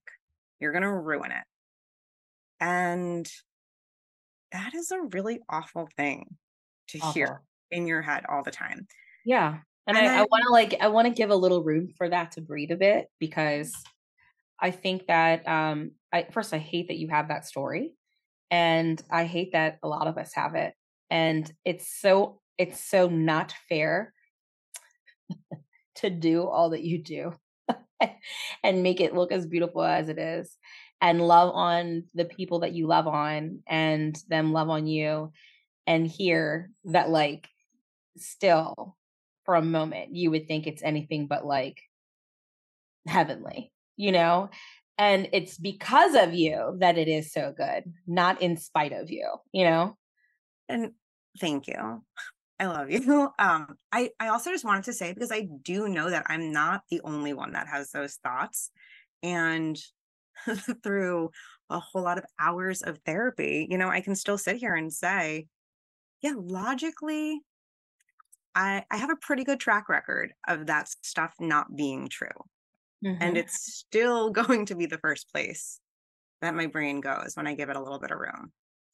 S2: You're going to ruin it. And that is a really awful thing to awful. hear in your head all the time.
S1: Yeah. And, and I, I want to like, I want to give a little room for that to breathe a bit because I think that, um, I, first, I hate that you have that story. And I hate that a lot of us have it. And it's so it's so not fair (laughs) to do all that you do (laughs) and make it look as beautiful as it is and love on the people that you love on and them love on you and hear that like still for a moment you would think it's anything but like heavenly you know and it's because of you that it is so good not in spite of you you know
S2: and thank you I love you. (laughs) Um, I, I also just wanted to say because I do know that I'm not the only one that has those thoughts. And (laughs) through a whole lot of hours of therapy, you know, I can still sit here and say, yeah, logically, I, I have a pretty good track record of that stuff not being true. Mm-hmm. And it's still (laughs) going to be the first place that my brain goes when I give it a little bit of room.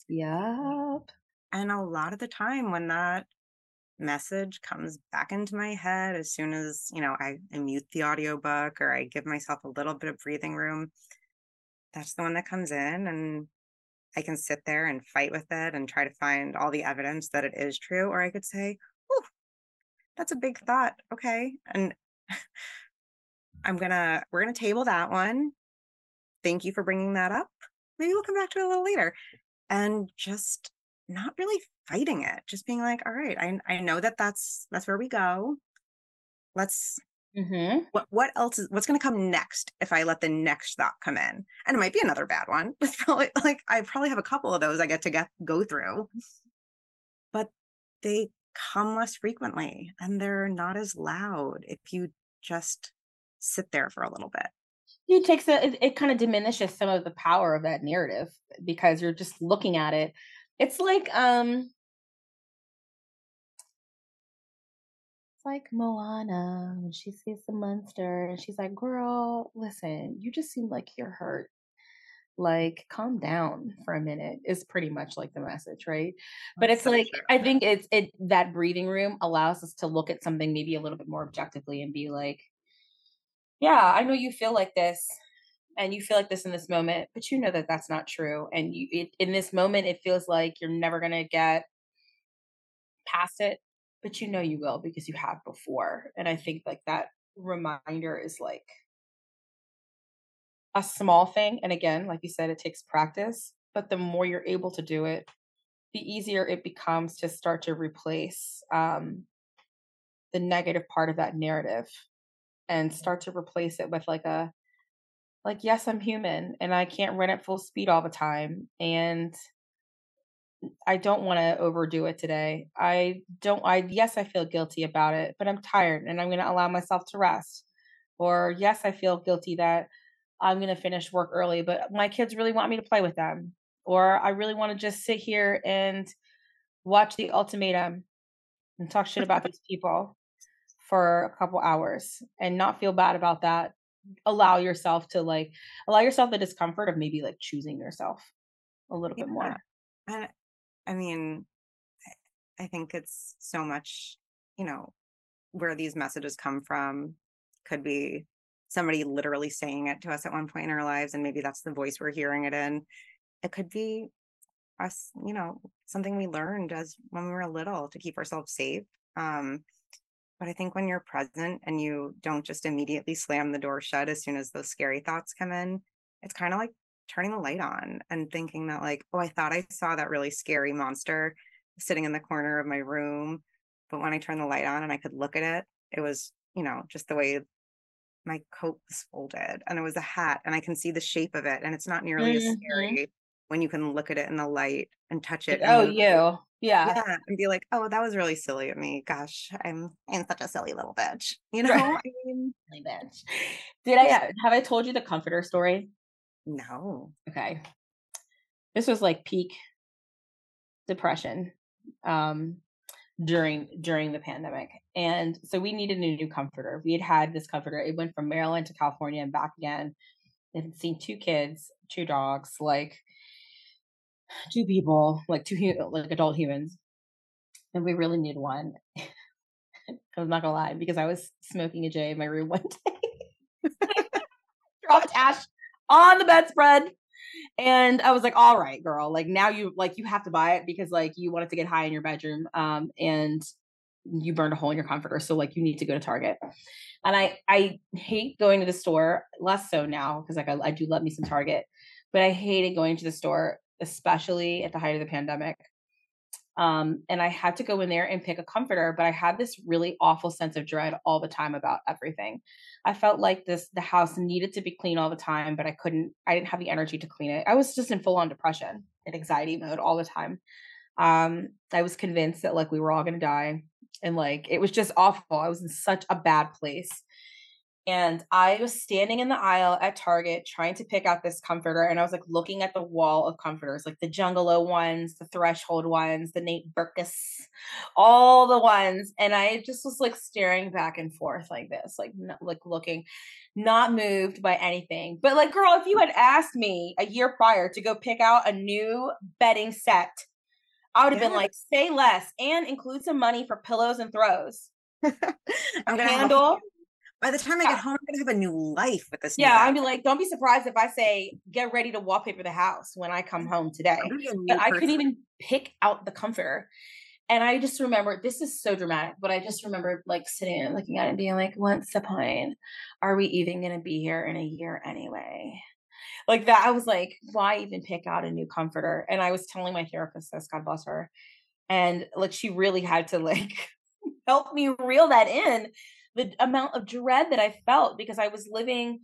S1: Yep.
S2: And a lot of the time when that message comes back into my head as soon as you know I, I mute the audiobook or i give myself a little bit of breathing room that's the one that comes in and i can sit there and fight with it and try to find all the evidence that it is true or i could say oh that's a big thought okay and (laughs) i'm gonna we're gonna table that one. Thank you for bringing that up. Maybe we'll come back to it a little later. And just not really fighting it just being like all right i, I know that that's that's where we go. Let's mm-hmm. what what else is what's going to come next if i let the next thought come in? And it might be another bad one. (laughs) It's probably like i probably have a couple of those i get to get go through. But they come less frequently and they're not as loud if you just sit there for a little bit.
S1: It takes a it, it kind of diminishes some of the power of that narrative because you're just looking at it. It's like um like Moana when she sees the monster and she's like, "Girl, listen, you just seem like you're hurt. Like, calm down for a minute." Is pretty much like the message, right? But it's like I think it's it that breathing room allows us to look at something maybe a little bit more objectively and be like, "Yeah, I know you feel like this." and you feel like this in this moment but you know that that's not true and you it, in this moment it feels like you're never going to get past it but you know you will because you have before and i think like that reminder is like a small thing and again like you said it takes practice but the more you're able to do it the easier it becomes to start to replace um, the negative part of that narrative and start to replace it with like a like yes i'm human and i can't run at full speed all the time and i don't want to overdo it today i don't i yes i feel guilty about it but i'm tired and i'm going to allow myself to rest or yes i feel guilty that i'm going to finish work early but my kids really want me to play with them or i really want to just sit here and watch the ultimatum and talk shit about these people for a couple hours and not feel bad about that allow yourself to like allow yourself the discomfort of maybe like choosing yourself a little yeah. bit more.
S2: And I mean, I think it's so much, you know, where these messages come from could be somebody literally saying it to us at one point in our lives, and maybe that's the voice we're hearing it in. It could be us, you know, something we learned as when we were little to keep ourselves safe. Um, but I think when you're present and you don't just immediately slam the door shut as soon as those scary thoughts come in, it's kind of like turning the light on and thinking that, like, oh, I thought I saw that really scary monster sitting in the corner of my room. But when I turned the light on and I could look at it, it was, you know, just the way my coat was folded and it was a hat and I can see the shape of it and it's not nearly mm-hmm. as scary when you can look at it in the light and touch it.
S1: Oh, you. Yeah. yeah.
S2: And be like, oh, that was really silly of me. Gosh, I'm I'm such a silly little bitch. You know? Right. I
S1: mean, silly bitch. Did I have I told you the comforter story?
S2: No.
S1: Okay. This was like peak depression. Um during during the pandemic and so we needed a new comforter we had had this comforter it went from maryland to california and back again and had seen two kids two dogs like two people like two like adult humans and we really need one (laughs) i'm not gonna lie because i was smoking a j in my room (laughs) one day (laughs) dropped ash on the bedspread and I was like, all right, girl, like now you like you have to buy it because like you wanted to get high in your bedroom. Um, and you burned a hole in your comforter. So like you need to go to Target. And I I hate going to the store, less so now, because like I, I do love me some Target, but I hated going to the store, especially at the height of the pandemic. Um, and I had to go in there and pick a comforter, but I had this really awful sense of dread all the time about everything. I felt like this the house needed to be clean all the time, but I couldn't, I didn't have the energy to clean it. I was just in full on depression and anxiety mode all the time. Um, I was convinced that like we were all gonna die. And like it was just awful. I was in such a bad place. And I was standing in the aisle at Target trying to pick out this comforter. And I was like looking at the wall of comforters, like the Jungalow ones, the Threshold ones, the Nate Berkus, all the ones. And I just was like staring back and forth like this, like, like looking, not moved by anything. But like, girl, if you had asked me a year prior to go pick out a new bedding set, I would have yeah. been like, say less and include some money for pillows and throws. (laughs)
S2: I'm handle by the time I get home, I'm gonna have a new life with this.
S1: Yeah, I'd be like, don't be surprised if I say get ready to wallpaper the house when I come home today. But I couldn't even pick out the comforter. And I just remember this is so dramatic, but I just remember like sitting and looking at it and being like, what's the point? Are we even gonna be here in a year anyway? Like that, I was like, why even pick out a new comforter? And I was telling my therapist this, God bless her. And like she really had to like (laughs) help me reel that in the amount of dread that I felt because I was living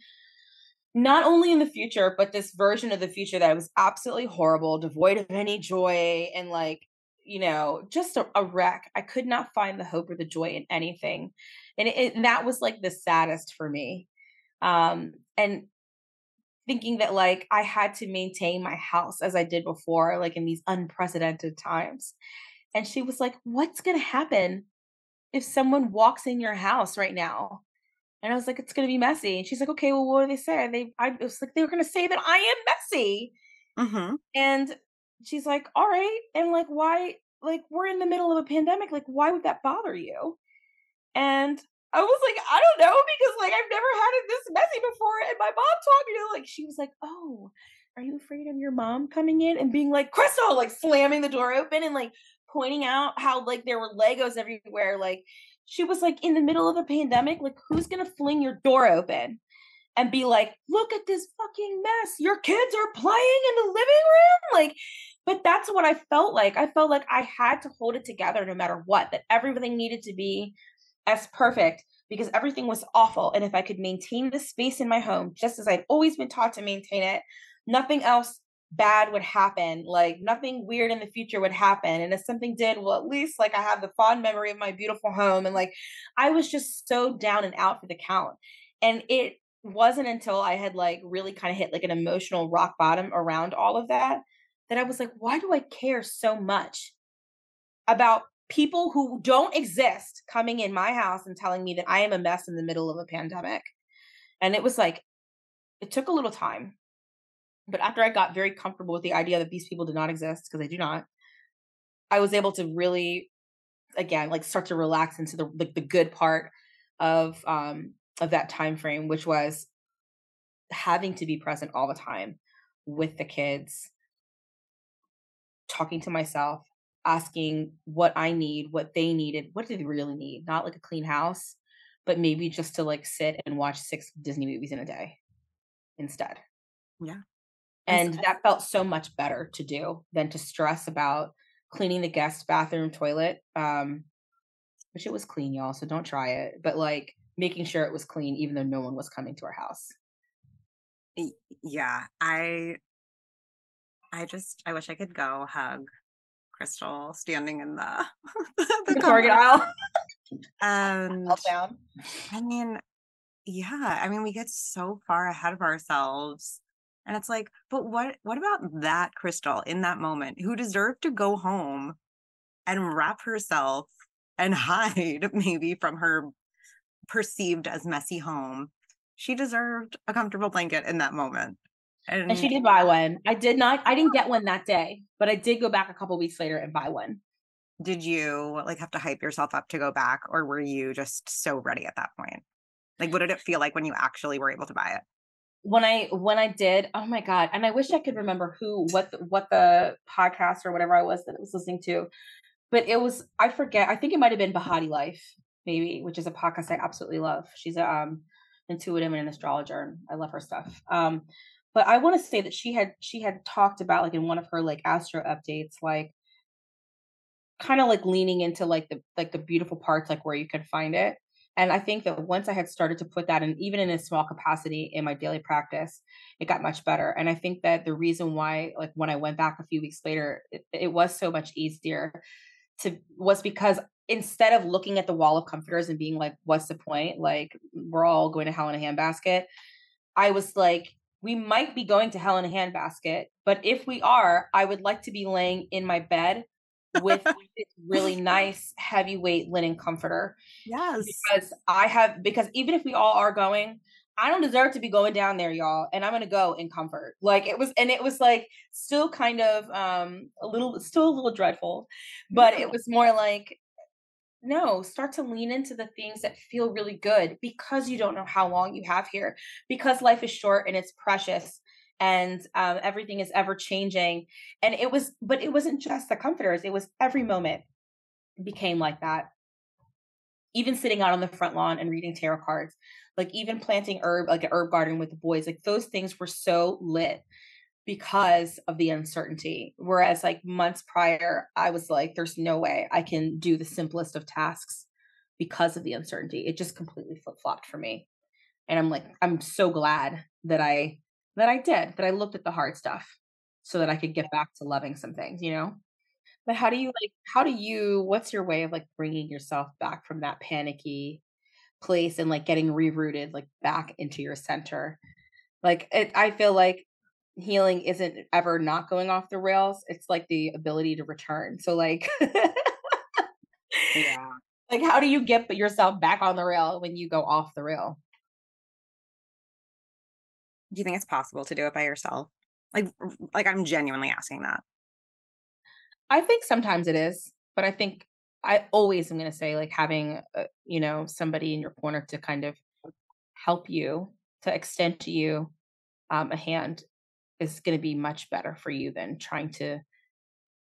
S1: not only in the future, but this version of the future that was absolutely horrible, devoid of any joy, and like, you know, just a, a wreck. I could not find the hope or the joy in anything. And, it, and that was like the saddest for me. Um, and thinking that like I had to maintain my house as I did before, like in these unprecedented times. And she was like, What's going to happen if someone walks in your house right now? And I was like, it's gonna be messy. And she's like, okay, well, what do they say? They, I was like, they were gonna say that I am messy. Mm-hmm. And she's like, all right. And like, why? Like, we're in the middle of a pandemic. Like, why would that bother you? And I was like, I don't know, because like I've never had it this messy before. And my mom told me to like, she was like, oh, are you afraid of your mom coming in and being like, Crystal, like slamming the door open and like pointing out how like there were Legos everywhere. Like she was like in the middle of a pandemic, like who's gonna fling your door open and be like, look at this fucking mess. Your kids are playing in the living room? Like, but that's what I felt like. I felt like I had to hold it together no matter what, that everything needed to be as perfect because everything was awful. And if I could maintain the space in my home, just as I've always been taught to maintain it, nothing else bad would happen like nothing weird in the future would happen and if something did well at least like i have the fond memory of my beautiful home and like i was just so down and out for the count and it wasn't until i had like really kind of hit like an emotional rock bottom around all of that that i was like why do i care so much about people who don't exist coming in my house and telling me that i am a mess in the middle of a pandemic? And it was like it took a little time but after I got very comfortable with the idea that these people did not exist, because they do not, I was able to really, again, like start to relax into the like the good part of um of that time frame, which was having to be present all the time with the kids, talking to myself, asking what I need, what they needed, what do they really need? Not like a clean house, but maybe just to like sit and watch six Disney movies in a day instead.
S2: Yeah.
S1: And that felt so much better to do than to stress about cleaning the guest bathroom toilet. Um, which it was clean, y'all, so don't try it. But like making sure it was clean even though no one was coming to our house.
S2: Yeah, I I just I wish I could go hug Crystal standing in the (laughs)
S1: the, the Target aisle.
S2: and down. I mean, yeah, I mean we get so far ahead of ourselves and it's like, but what what about that crystal in that moment who deserved to go home and wrap herself and (laughs) hide maybe from her perceived as messy home. She deserved a comfortable blanket in that moment.
S1: And, and she did buy one. I did not, I didn't get one that day, but I did go back a couple weeks later and buy one.
S2: Did you like have to hype yourself up to go back or were you just so ready at that point? Like what did it feel like when you actually were able to buy it?
S1: When I when I did, oh my god, and I wish I could remember who what the, what the podcast or whatever I was that I was listening to, but it was I forget. I think it might have been Bahati Life, maybe, which is a podcast I absolutely love. She's a um intuitive and an astrologer, and I love her stuff. Um, but I want to say that she had she had talked about like in one of her like astro updates, like kind of like leaning into like the like the beautiful parts, like where you could find it. And I think that once I had started to put that in, even in a small capacity in my daily practice, it got much better. And I think that the reason why, like when I went back a few weeks later, it, it was so much easier to was because instead of looking at the wall of comforters and being like, what's the point? Like we're all going to hell in a handbasket. I was like, we might be going to hell in a handbasket, but if we are, I would like to be laying in my bed with this really nice heavyweight linen comforter.
S2: Yes.
S1: Because I have because even if we all are going, I don't deserve to be going down there, y'all. And I'm gonna go in comfort. Like it was, and it was like still kind of um a little still a little dreadful, but it was more like no, start to lean into the things that feel really good because you don't know how long you have here, because life is short and it's precious and um, everything is ever changing. And it was, but it wasn't just the comforters, it was every moment became like that. Even sitting out on the front lawn and reading tarot cards, like even planting herb, like an herb garden with the boys, like those things were so lit because of the uncertainty. Whereas like months prior, I was like, there's no way I can do the simplest of tasks because of the uncertainty. It just completely flip flopped for me. And I'm like, I'm so glad that I that I did, that I looked at the hard stuff so that I could get back to loving some things, you know? But how do you like how do you what's your way of like bringing yourself back from that panicky place and like getting rerouted like back into your center? Like it, I feel like healing isn't ever not going off the rails. It's like the ability to return. So like
S2: Yeah. (laughs)
S1: Like how do you get yourself back on the rail when you go off the rail?
S2: Do you think it's possible to do it by yourself? Like like I'm genuinely asking that.
S1: I think sometimes it is, but I think I always am going to say like having uh, you know somebody in your corner to kind of help you to extend to you um, a hand is going to be much better for you than trying to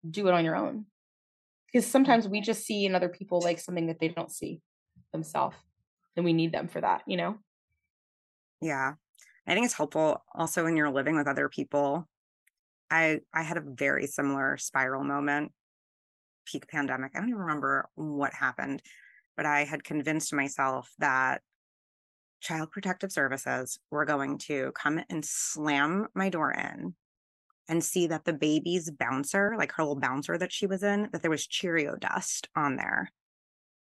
S1: do it on your own. Because sometimes we just see in other people like something that they don't see themselves, and we need them for that, you know?
S2: Yeah. I think it's helpful also when you're living with other people. I I had a very similar spiral moment peak pandemic. I don't even remember what happened, but I had convinced myself that Child Protective Services were going to come and slam my door in and see that the baby's bouncer, like her little bouncer that she was in, that there was Cheerio dust on there.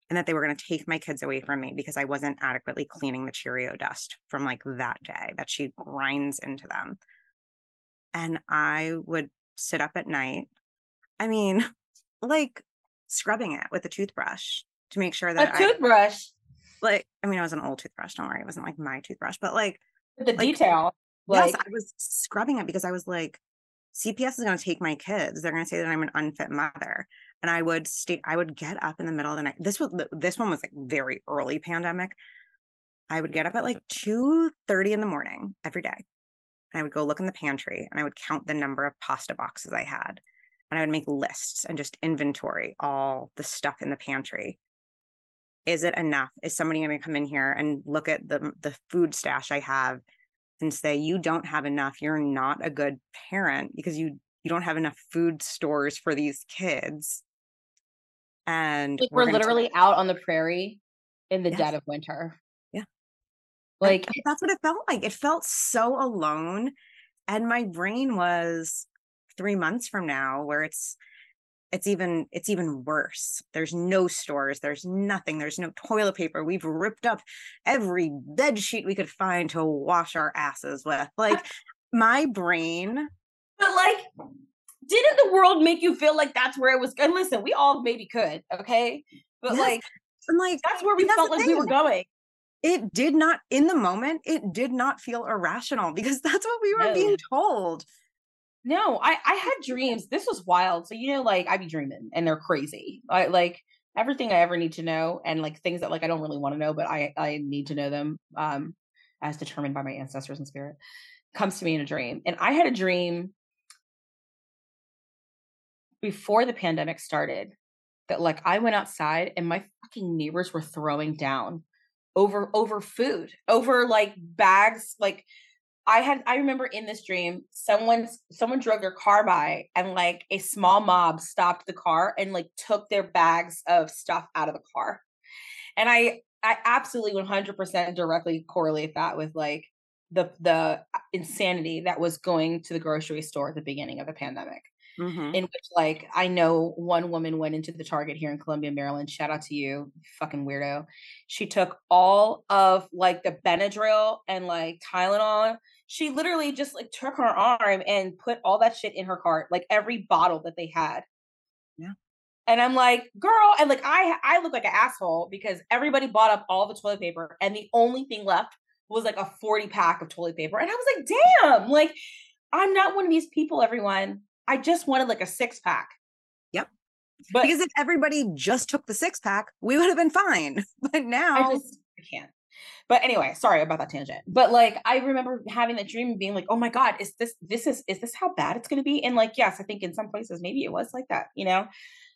S2: And that they were going to take my kids away from me because I wasn't adequately cleaning the Cheerio dust from like that day that she grinds into them. And I would sit up at night. I mean, (laughs) like scrubbing it with a toothbrush to make sure that
S1: a toothbrush
S2: like I mean, it was an old toothbrush. Don't worry, it wasn't like my toothbrush, but like
S1: the
S2: like,
S1: detail.
S2: Like, yes, I was scrubbing it because I was like, CPS is going to take my kids. They're going to say that I'm an unfit mother, and I would stay. I would get up in the middle of the night. This was this one was like very early pandemic. I would get up at like two thirty in the morning every day, and I would go look in the pantry and I would count the number of pasta boxes I had, and I would make lists and just inventory all the stuff in the pantry is it enough? Is somebody going to come in here and look at the the food stash I have and say you don't have enough? You're not a good parent because you you don't have enough food stores for these kids. And
S1: like we're, we're literally out on the prairie in the yes. dead of winter.
S2: Yeah.
S1: Like
S2: and that's what it felt like. It felt so alone. And my brain was three months from now where it's it's even it's even worse there's no stores there's nothing there's no toilet paper we've ripped up every bed sheet we could find to wash our asses with like my brain
S1: but like didn't the world make you feel like that's where it was going? Listen, we all maybe could, okay? But
S2: Yes.
S1: like
S2: And like
S1: that's where we felt like we were going.
S2: it did not in the moment, it did not feel irrational because (laughs) that's what we were
S1: No.
S2: being told.
S1: No, I I had (laughs) dreams. This was wild. So you know, like I be dreaming, and they're crazy. I like everything I ever need to know, and like things that like I don't really want to know, but I I need to know them. Um, as determined by my ancestors and spirit, comes to me in a dream, and I had a dream before the pandemic started that like I went outside and my fucking neighbors were throwing down over over food over like bags like I had I remember in this dream someone someone drove their car by and like a small mob stopped the car and like took their bags of stuff out of the car. And I I absolutely 100% directly correlate that with like the the insanity that was going to the grocery store at the beginning of the pandemic
S2: Mhm.
S1: in which like I know one woman went into the Target here in Columbia, Maryland. Shout out to you, fucking weirdo. She took all of like the Benadryl and like Tylenol. She literally just like took her arm and put all that shit in her cart, like every bottle that they had.
S2: Yeah.
S1: And I'm like, girl, and like I I look like an asshole because everybody bought up all the toilet paper and the only thing left was like a 40 pack of toilet paper. And I was like, damn, like I'm not one of these people, everyone. I just wanted like a six pack.
S2: Yep.
S1: But
S2: because if everybody just took the six pack, we would have been fine. (laughs) But now
S1: I just I can't. But anyway, sorry about that tangent. But like I remember having that dream and being like, oh my God, is this this is is this how bad it's gonna be? And like, yes, I think in some places maybe it was like that, you know.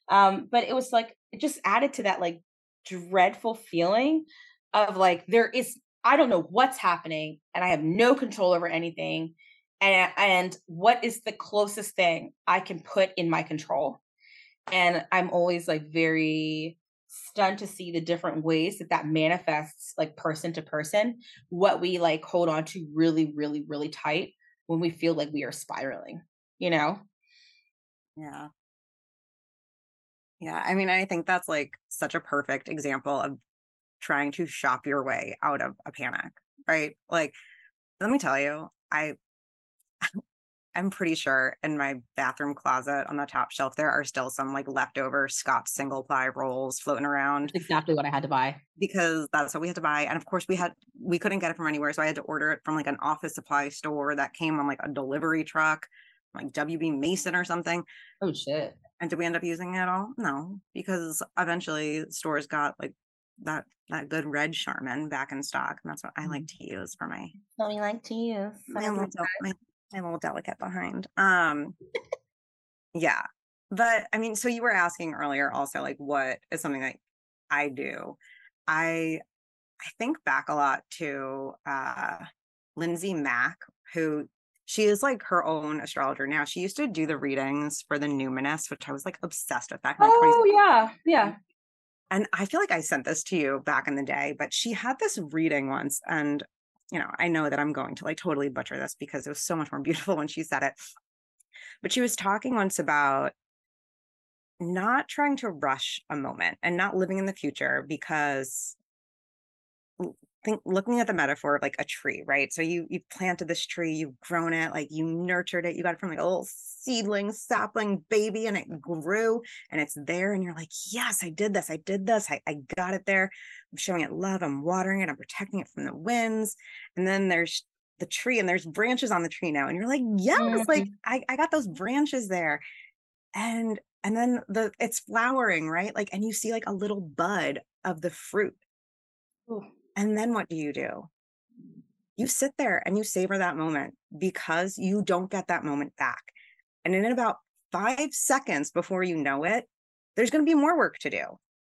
S1: Um, but it was like it just added to that like dreadful feeling of like there is I don't know what's happening and I have no control over anything. And and what is the closest thing I can put in my control? And I'm always like very stunned to see the different ways that that manifests like person to person what we like hold on to really really really tight when we feel like we are spiraling you know
S2: Yeah. Yeah. I mean, I think that's like such a perfect example of trying to shop your way out of a panic, right? Like, let me tell you, I (laughs) I'm pretty sure in my bathroom closet on the top shelf there are still some like leftover Scotch single ply rolls floating around
S1: exactly what i had to buy
S2: because that's what we had to buy. And of course we had we couldn't get it from anywhere. So I had to order it from like an office supply store that came on like a delivery truck, like WB Mason or something.
S1: oh shit
S2: And did we end up using it at all? No, because eventually stores got like that that good red Charmin back in stock, and that's what I like mm. to use for my
S1: What we like to use
S2: my my, my little delicate behind. Um, (laughs) yeah, but I mean, so you were asking earlier also like what is something that I do? I I think back a lot to uh Lindsay Mack, who she is like her own astrologer now. She used to do the readings for the numinous, which I was like obsessed with back in
S1: oh
S2: 2016.
S1: yeah yeah
S2: And I feel like I sent this to you back in the day, but she had this reading once. And, you know, I know that I'm going to like totally butcher this because it was so much more (laughs) beautiful when she said it. But she was talking once about not trying to rush a moment and not living in the future because think looking at the metaphor of like a tree, right? So you you planted this tree, you've grown it, like you nurtured it, you got it from like a little seedling, sapling baby, and it grew and it's there, and you're like, yes, I did this, I did this, I, I got it there. I'm showing it love, I'm watering it, I'm protecting it from the winds. And then there's the tree, and there's branches on the tree now, and you're like, yes, mm-hmm. like I, I got those branches there. And and then the it's flowering, right? Like, and you see like a little bud of the fruit.
S1: Ooh.
S2: And then what do you do? You sit there and you savor that moment because you don't get that moment back. And in about five seconds before you know it, there's going to be more work to do.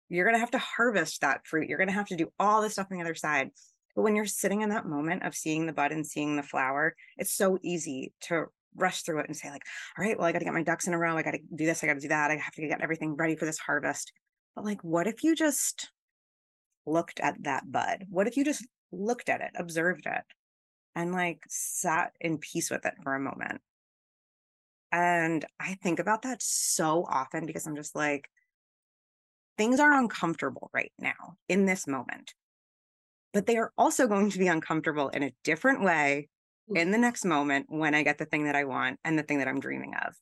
S2: You're going to have to harvest that fruit. You're going to have to do all this stuff on the other side. But when you're sitting in that moment of seeing the bud and seeing the flower, it's so easy to rush through it and say, like, all right, well, I got to get my ducks in a row. I got to do this. I got to do that. I have to get everything ready for this harvest. But like, what if you just looked at that bud? What if you just looked at it, observed it, and like sat in peace with it for a moment? And I think about that so often because I'm just like, things are uncomfortable right now in this moment, but they are also going to be uncomfortable in a different way hmm. in the next moment when I get the thing that I want and the thing that I'm dreaming of.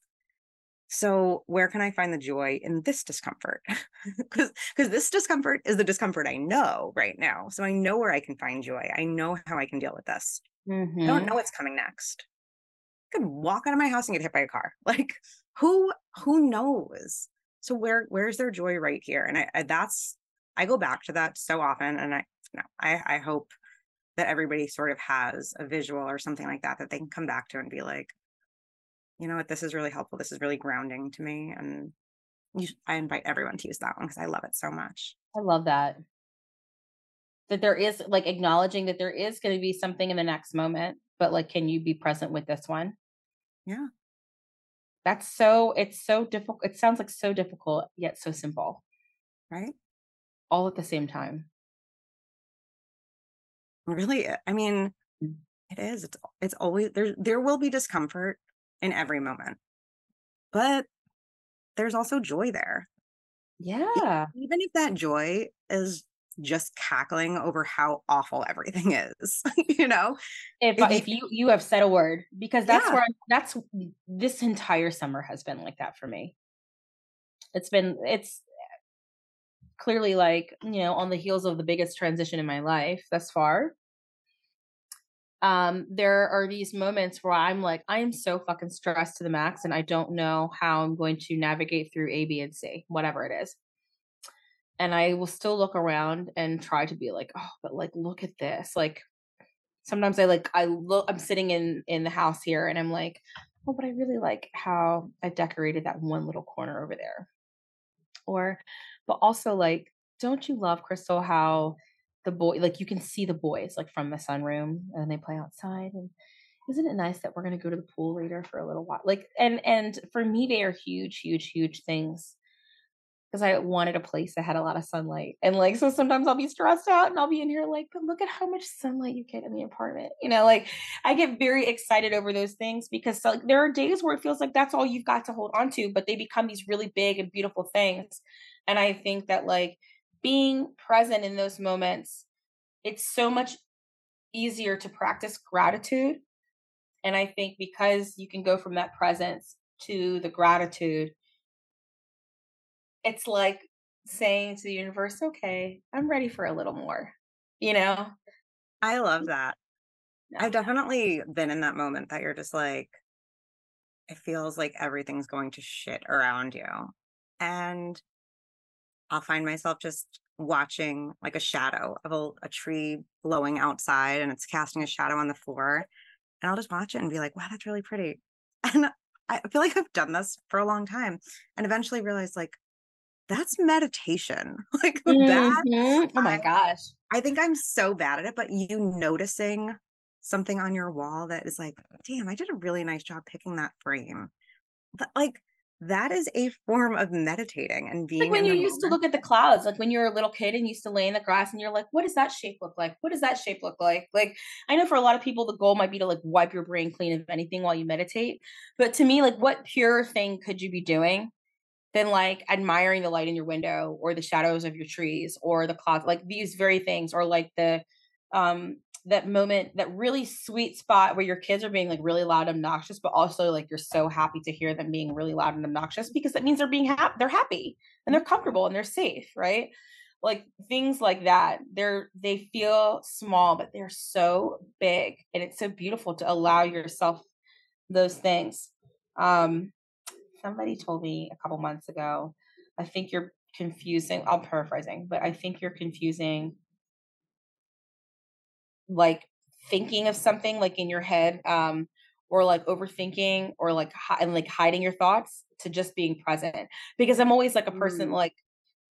S2: So where can I find the joy in this discomfort? (laughs) Because because this discomfort is the discomfort I know right now. So I know where I can find joy. I know how I can deal with this. Mm-hmm. I don't mm-hmm. know what's coming next. I could walk out of my house and get hit by a car. (laughs) Like who who knows? So where where's their joy right here? And I, I that's I go back to that so often, and I know I I hope that everybody sort of has a visual or something like that that they can come back to and be like, you know what, this is really helpful. This is really grounding to me. And you, I invite everyone to use that one because I love it so much.
S1: I love that. That there is like acknowledging that there is going to be something in the next moment, but like, can you be present with this one?
S2: Yeah.
S1: That's so, it's so difficult. It sounds like so difficult, yet so simple.
S2: Right.
S1: All at the same time.
S2: Really, I mean, mm. it is. It's it's always there. There will be discomfort in every moment. But there's also joy there.
S1: Yeah.
S2: Even if that joy is just cackling over how awful everything is, (laughs) you know?
S1: If, if, you you have said a word because that's yeah. where I'm, that's this entire summer has been like that for me. It's been it's clearly like, you know, on the heels of the biggest transition in my life thus far um, there are these moments where I'm like, I am so fucking stressed to the max, and I don't know how I'm going to navigate through A, B, and C, whatever it is. And I will still look around and try to be like, oh, but like, look at this. Like, sometimes I like, I look, I'm sitting in in the house here, and I'm like, oh, but I really like how I decorated that one little corner over there. Or, but also like, don't you love Crystal how the boy like you can see the boys like from the sunroom and they play outside and isn't it nice that we're going to go to the pool later for a little while? Like and and for me they are huge huge huge things because i wanted a place that had a lot of sunlight and like so sometimes i'll be stressed out and i'll be in here like but look at how much sunlight you get in the apartment you know like i get very excited over those things because like there are days where it feels like that's all you've got to hold on to but they become these really big and beautiful things and i think that like being present in those moments, it's so much easier to practice gratitude. And I think because you can go from that presence to the gratitude, it's like saying to the universe, okay, I'm ready for a little more, you know?
S2: I love mm. that. I've definitely been in that moment that you're just like, it feels like everything's going to shit around you. And I'll find myself just watching like a shadow of a, a, tree blowing outside and it's casting a shadow on the floor. And I'll just watch it and be like, wow, that's really pretty. (laughs) And I feel like I've done this for a long time and eventually realized like, that's meditation. (laughs) Like mm-hmm. that.
S1: Oh my gosh.
S2: I think I'm so bad at it, but you noticing something on your wall that is like, damn, I did a really nice job picking that frame. But like that is a form of meditating and being
S1: like when you used moment. to look at the clouds like when you were a little kid and used to lay in the grass and you're like what does that shape look like what does that shape look like like i know for a lot of people the goal might be to like wipe your brain clean of anything while you meditate but to me like what pure thing could you be doing than like admiring the light in your window or the shadows of your trees or the clouds like these very things or like the um that moment, that really sweet spot where your kids are being like really loud and obnoxious, but also like you're so happy to hear them being really loud and obnoxious because that means they're being happy, they're happy and they're comfortable and they're safe, right? Like things like that. They're they feel small, but they're so big. And it's so beautiful to allow yourself those things. Um somebody told me a couple months ago, I think you're confusing, I'm paraphrasing, but I think you're confusing like thinking of something like in your head um or like overthinking or like hi- and like hiding your thoughts to just being present because i'm always like a person mm. like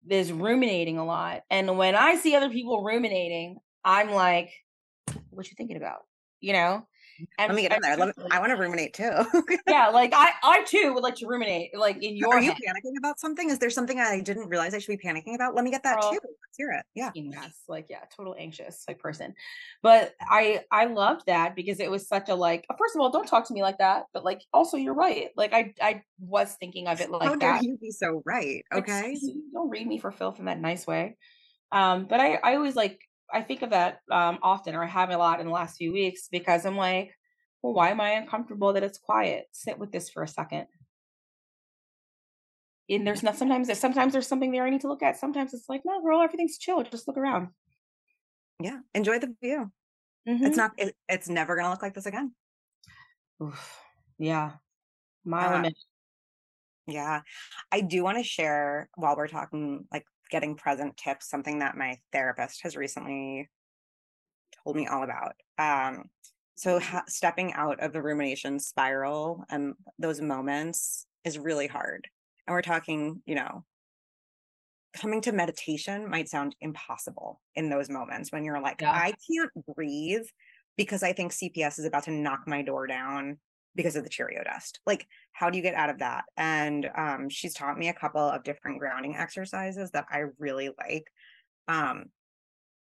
S1: is ruminating a lot and when i see other people ruminating i'm like what you thinking about you know
S2: and Let me get in there. Me, I want to ruminate too. (laughs)
S1: yeah, like I, I too would like to ruminate. Like in your,
S2: are you panicking about something? Is there something I didn't realize I should be panicking about? Let me get that Girl, too. Let's hear it. Yeah,
S1: yes, like yeah, total anxious like person. But I, I loved that because it was such a like. First of all, don't talk to me like that. But like, also, you're right. Like I, I was thinking of it like How that.
S2: you be so right? Okay, like,
S1: don't read me for filth in that nice way. Um, but I, I always like I think of that um, often, or I have a lot in the last few weeks because I'm like, well, why am I uncomfortable that it's quiet? Sit with this for a second. and there's not sometimes there's sometimes there's something there I need to look at. Sometimes it's like, no, girl, everything's chill. Just look around.
S2: Yeah, enjoy the view. Mm-hmm. It's not. It, it's never gonna look like this again.
S1: Oof. Yeah, my uh, minute.
S2: Yeah, I do want to share while we're talking, like getting present tips. Something that my therapist has recently told me all about. Um, so ha- stepping out of the rumination spiral and those moments is really hard. And we're talking, you know, coming to meditation might sound impossible in those moments when you're like, yeah. I can't breathe because I think CPS is about to knock my door down because of the Cheerio dust. Like, how do you get out of that? And um, she's taught me a couple of different grounding exercises that I really like. Um,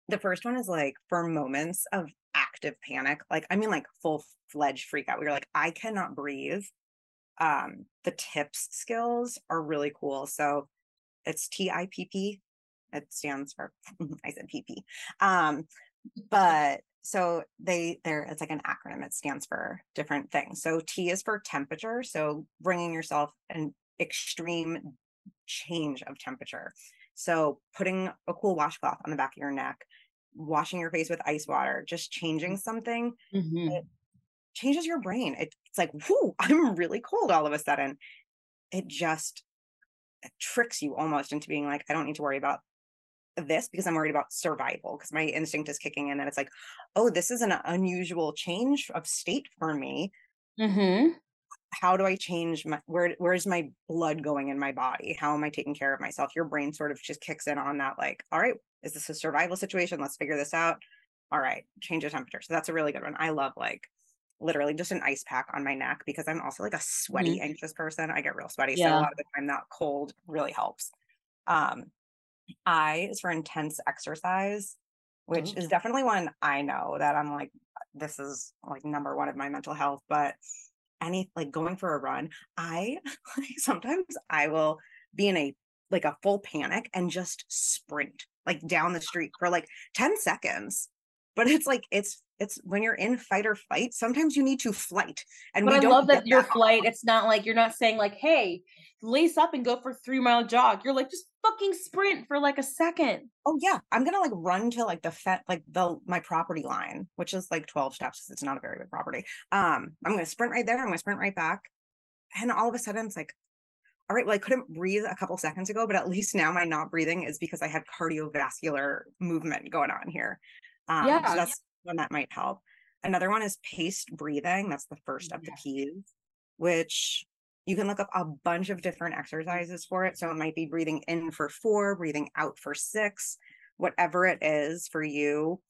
S2: the first one is like for moments of active panic, like I mean like full fledged freak out. We are like, I cannot breathe. Um, the tips skills are really cool. So it's T-I-P-P. It stands for (laughs) I said PP. Um, (laughs) but so they there it's like an acronym it stands for different things so t is for temperature so bringing yourself an extreme change of temperature so putting a cool washcloth on the back of your neck washing your face with ice water just changing mm. something mm-hmm. it changes your brain it, it's like whoo (laughs) i'm really cold all of a sudden it just it tricks you almost into being like i don't need to worry about this because I'm worried about survival because my instinct is kicking in and it's like, oh, this is an unusual change of state for me. Mm-hmm. How do I change my where where's my blood going in my body? How am I taking care of myself? Your brain sort of just kicks in on that, like, all right, is this a survival situation? Let's figure this out. All right, change the temperature. So that's a really good one. I love like literally just an ice pack on my neck because I'm also like a sweaty, mm-hmm. anxious person. I get real sweaty. Yeah. So a lot of the time that cold really helps. Um, I is for intense exercise, which is mm-hmm. definitely one I know that I'm like, this is like number one of my mental health. But any like going for a run, I (laughs) like sometimes I will be in a like a full panic and just sprint like down the street for like 10 seconds. But it's like it's it's when you're in fight or flight, sometimes you need to flight.
S1: And but I love that your flight, it's not like you're not saying like, hey, lace up and go for three mile jog. You're like, just fucking sprint for like a second.
S2: Oh yeah. I'm gonna like run to like the fet like the my property line, which is like 12 steps. It's not a very big property. Um, I'm gonna sprint right there, I'm gonna sprint right back. And all of a sudden it's like, all right, well, I couldn't breathe a couple seconds ago, but at least now my not breathing is because I had cardiovascular movement going on here. Um, yeah. So that's one that might help. Another one is paced breathing. That's the first of the P's, which you can look up a bunch of different exercises for it. So it might be breathing in for four, breathing out for six, whatever it is for you.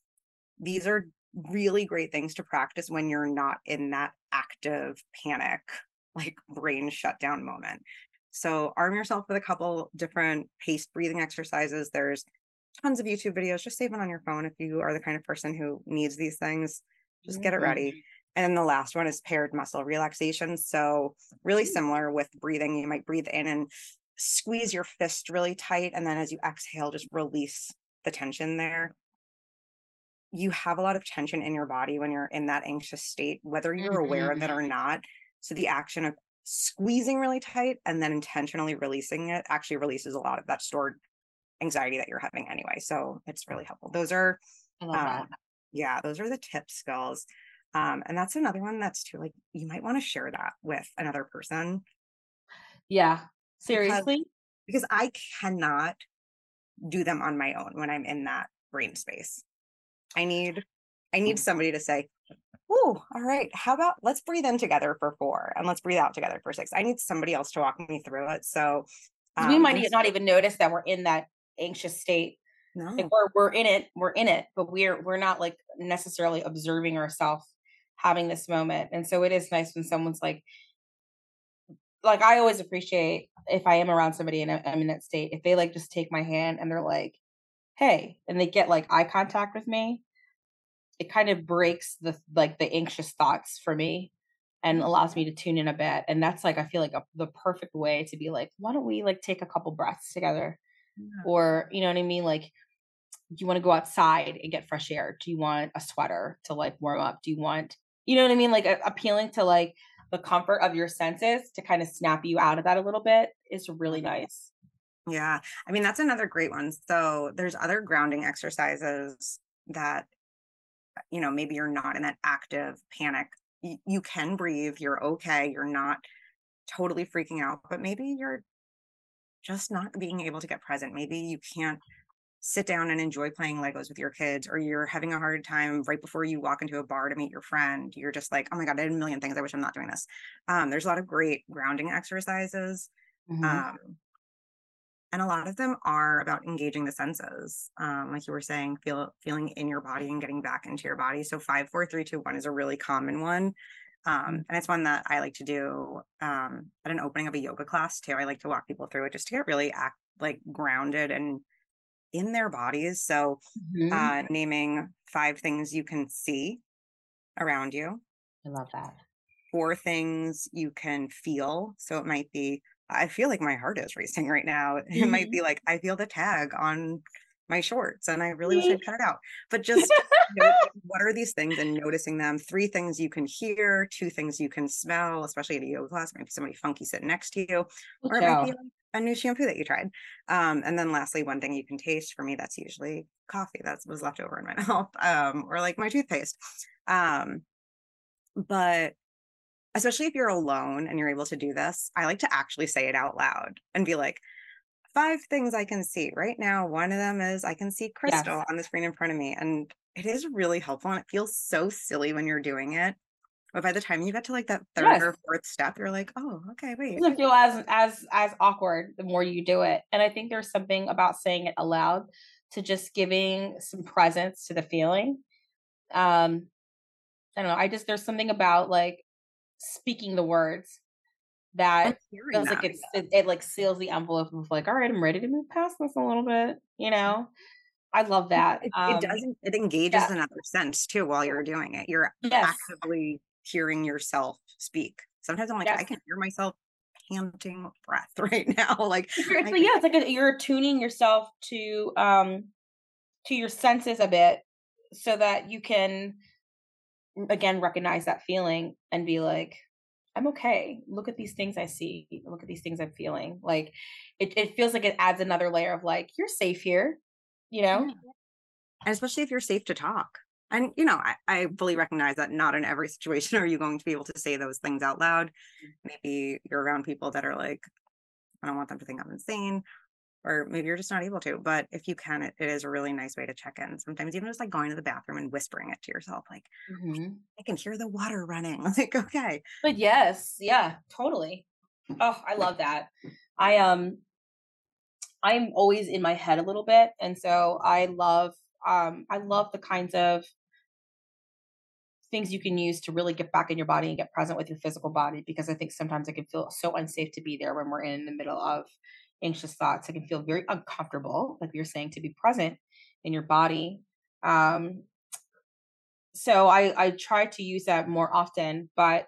S2: These are really great things to practice when you're not in that active panic, like brain shutdown moment. So arm yourself with a couple different paced breathing exercises. There's tons of YouTube videos. Just save it on your phone if you are the kind of person who needs these things. Just mm-hmm. get it ready. Mm-hmm. And then the last one is paired muscle relaxation. So, really similar with breathing. You might breathe in and squeeze your fist really tight. And then as you exhale, just release the tension there. You have a lot of tension in your body when you're in that anxious state, whether you're mm-hmm. aware of it or not. So, the action of squeezing really tight and then intentionally releasing it actually releases a lot of that stored anxiety that you're having anyway. So it's really helpful. Those are, um, yeah, those are the TIPP skills. Um, and that's another one that's too like you might want to share that with another person.
S1: Yeah, seriously,
S2: because, because I cannot do them on my own when I'm in that brain space. I need, I need somebody to say, oh, all right, how about let's breathe in together for four and let's breathe out together for six. I need somebody else to walk me through it. So
S1: um, we might not even notice that we're in that anxious state. No. Like we're we're in it, we're in it, but we're we're not like necessarily observing ourselves having this moment. And so it is nice when someone's like like I always appreciate if I am around somebody and I'm in that state, if they like just take my hand and they're like, hey, and they get like eye contact with me, it kind of breaks the like the anxious thoughts for me and allows me to tune in a bit. And that's like I feel like a, the perfect way to be like, why don't we like take a couple breaths together? yeah. or you know what I mean? Like, do you want to go outside and get fresh air? Do you want a sweater to like warm up? Do you want, you know what I mean? Like appealing to like the comfort of your senses to kind of snap you out of that a little bit is really nice.
S2: Yeah. I mean, that's another great one. So there's other grounding exercises that, uh, you know, maybe you're not in that active panic. You, you can breathe, you're okay, you're not totally freaking out, but maybe you're just not being able to get present. Maybe you can't sit down and enjoy playing Legos with your kids, or you're having a hard time right before you walk into a bar to meet your friend. You're just like, oh my God, I did a million things. I wish I'm not doing this. Um, there's a lot of great grounding exercises. Mm-hmm. Um, and a lot of them are about engaging the senses um, like you were saying feel feeling in your body and getting back into your body so five four three two one is a really common one um, and it's one that i like to do um, at an opening of a yoga class too i like to walk people through it just to get really act like grounded and in their bodies so mm-hmm. uh, naming five things you can see around you
S1: i love that
S2: four things you can feel so it might be I feel like my heart is racing right now. (laughs) It mm-hmm. might be like I feel the tag on my shorts and I really wish I'd cut it out. But (laughs) just what are these things and noticing them? Three things you can hear, two things you can smell, especially at a yoga class, maybe somebody funky sitting next to you, or it might be like a new shampoo that you tried. Um, and then lastly, one thing you can taste for me, that's usually coffee that was left over in my (laughs) mouth, um, or like my toothpaste. Um, but especially if you're alone and you're able to do this, I like to actually say it out loud and be like, five things I can see right now. One of them is I can see crystal yes. on the screen in front of me. And it is really helpful. And it feels so silly when you're doing it. But by the time you get to like that third yes. or fourth step, you're like, oh, okay, wait.
S1: It doesn't feel as as as awkward the more you do it. And I think there's something about saying it aloud to just giving some presence to the feeling. Um, I don't know. I just there's something about like speaking the words that feels that. like it's, it, it like seals the envelope of like, all right, I'm ready to move past this a little bit, you know? I love that.
S2: It, um, it doesn't, it engages yeah. another sense too while you're doing it. You're yes. actively hearing yourself speak. Sometimes I'm like, yes. I can hear myself panting breath (laughs) right now. like,
S1: yeah, it's like a, you're tuning yourself to, um, to your senses a bit so that you can again recognize that feeling and be like i'm okay. Look at these things i see. Look at these things i'm feeling. Like it, it feels like it adds another layer of like you're safe here you know?
S2: And especially if you're safe to talk. And you know I, I fully recognize that not in every (laughs) situation are you going to be able to say those things out loud. Mm. maybe you're around people that are like i don't want them to think i'm insane or maybe you're just not able to. But if you can, it, it is a really nice way to check in. Sometimes even just like going to the bathroom and whispering it to yourself, like mm-hmm. I can hear the water running. (laughs) Like, okay.
S1: But yes, yeah, totally. Oh, I love that. I um I'm always in my head a little bit. And so I love um I love the kinds of things you can use to really get back in your body and get present with your physical body because I think sometimes it can feel so unsafe to be there when we're in the middle of anxious thoughts. It can feel very uncomfortable, like you're saying, to be present in your body. Um, so I, I try to use that more often. But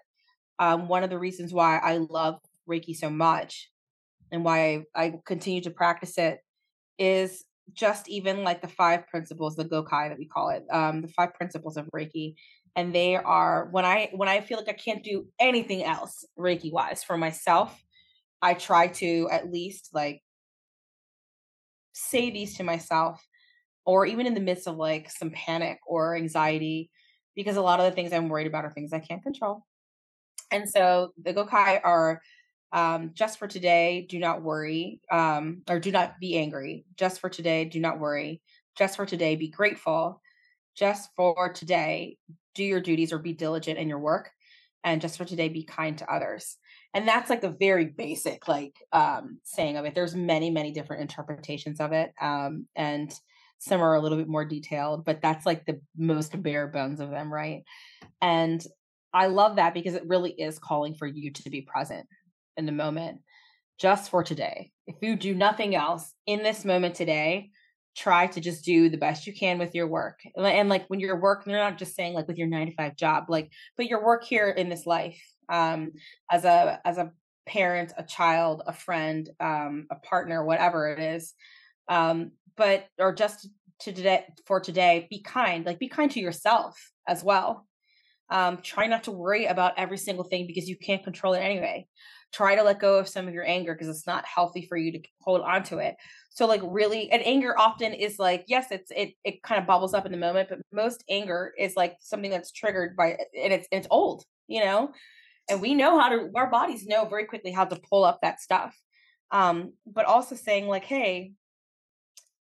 S1: um, one of the reasons why I love Reiki so much and why I, continue to practice it is just even like the five principles, the Gokai that we call it, um, the five principles of Reiki. And they are when I when I feel like I can't do anything else Reiki wise for myself, I try to at least like say these to myself or even in the midst of like some panic or anxiety because a lot of the things I'm worried about are things I can't control. And so the Gokai are um, just for today, do not worry, um, or do not be angry. Just for today, do not worry. Just for today, be grateful. Just for today, do your duties or be diligent in your work. And just for today, be kind to others and that's like the very basic like um saying of it. There's many many different interpretations of it um and some are a little bit more detailed but that's like the most bare bones of them right? And i love that because it really is calling for you to be present in the moment just for today. If you do nothing else in this moment today try to just do the best you can with your work. And like when you're working you're not just saying like with your nine to five job like but your work here in this life um, as a as a parent, a child, a friend, um, a partner, whatever it is. Um, but or just to today for today, be kind. Like be kind to yourself as well. Um, try not to worry about every single thing because you can't control it anyway. Try to let go of some of your anger because it's not healthy for you to hold on to it. So like really and anger often is like, yes, it's it it kind of bubbles up in the moment, but most anger is like something that's triggered by and it's it's old, you know? And we know how to our bodies know very quickly how to pull up that stuff. Um, but also saying like, hey,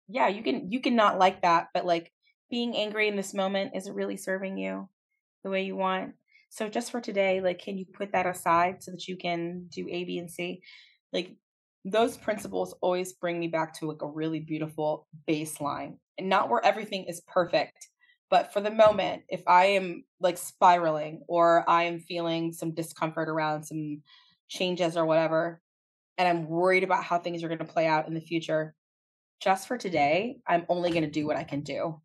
S1: yeah, you can you can not like that, but like being angry in this moment isn't really serving you the way you want. So just for today, like can you put that aside so that you can do A, B, and C? Like those principles always bring me back to like a really beautiful baseline. And not where everything is perfect, but for the moment, if I am like spiraling or I am feeling some discomfort around some changes or whatever, and I'm worried about how things are going to play out in the future, just for today, I'm only going to do what I can do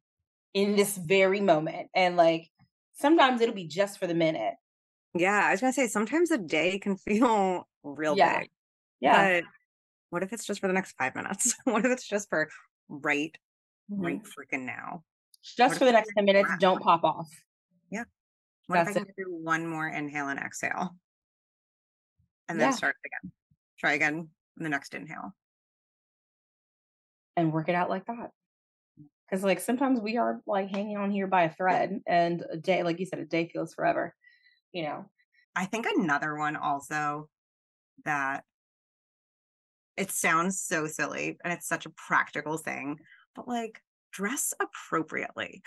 S1: in this very moment. And like sometimes it'll be just for the minute.
S2: Yeah, I was going to say sometimes a day can feel (laughs) real
S1: yeah.
S2: big.
S1: Yeah.
S2: But what if it's just for the next five minutes? (laughs) what if it's just for right, mm-hmm. right freaking now?
S1: Just for the next 10 minutes, don't pop off.
S2: Yeah. What That's if I can do one more inhale and exhale? And then yeah. start again. Try again in the next inhale
S1: and work it out like that. Because like sometimes we are like hanging on here by a thread, and a day, like you said, a day feels forever. You know.
S2: I think another one also that it sounds so silly and it's such a practical thing, but like dress appropriately.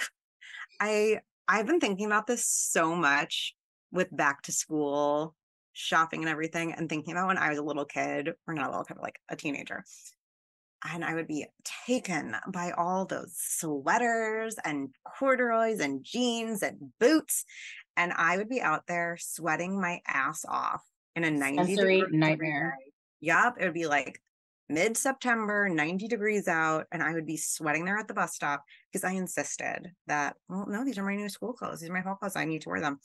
S2: I I've been thinking about this so much with back to school shopping and everything and thinking about when I was a little kid, or not a little kid, but like a teenager and I would be taken by all those sweaters and corduroys and jeans and boots. And I would be out there sweating my ass off in a 90 degree
S1: nightmare.
S2: Yup. It would be like mid September, 90 degrees out. And I would be sweating there at the bus stop because I insisted that, well, no, these are my new school clothes. These are my fall clothes. I need to wear them.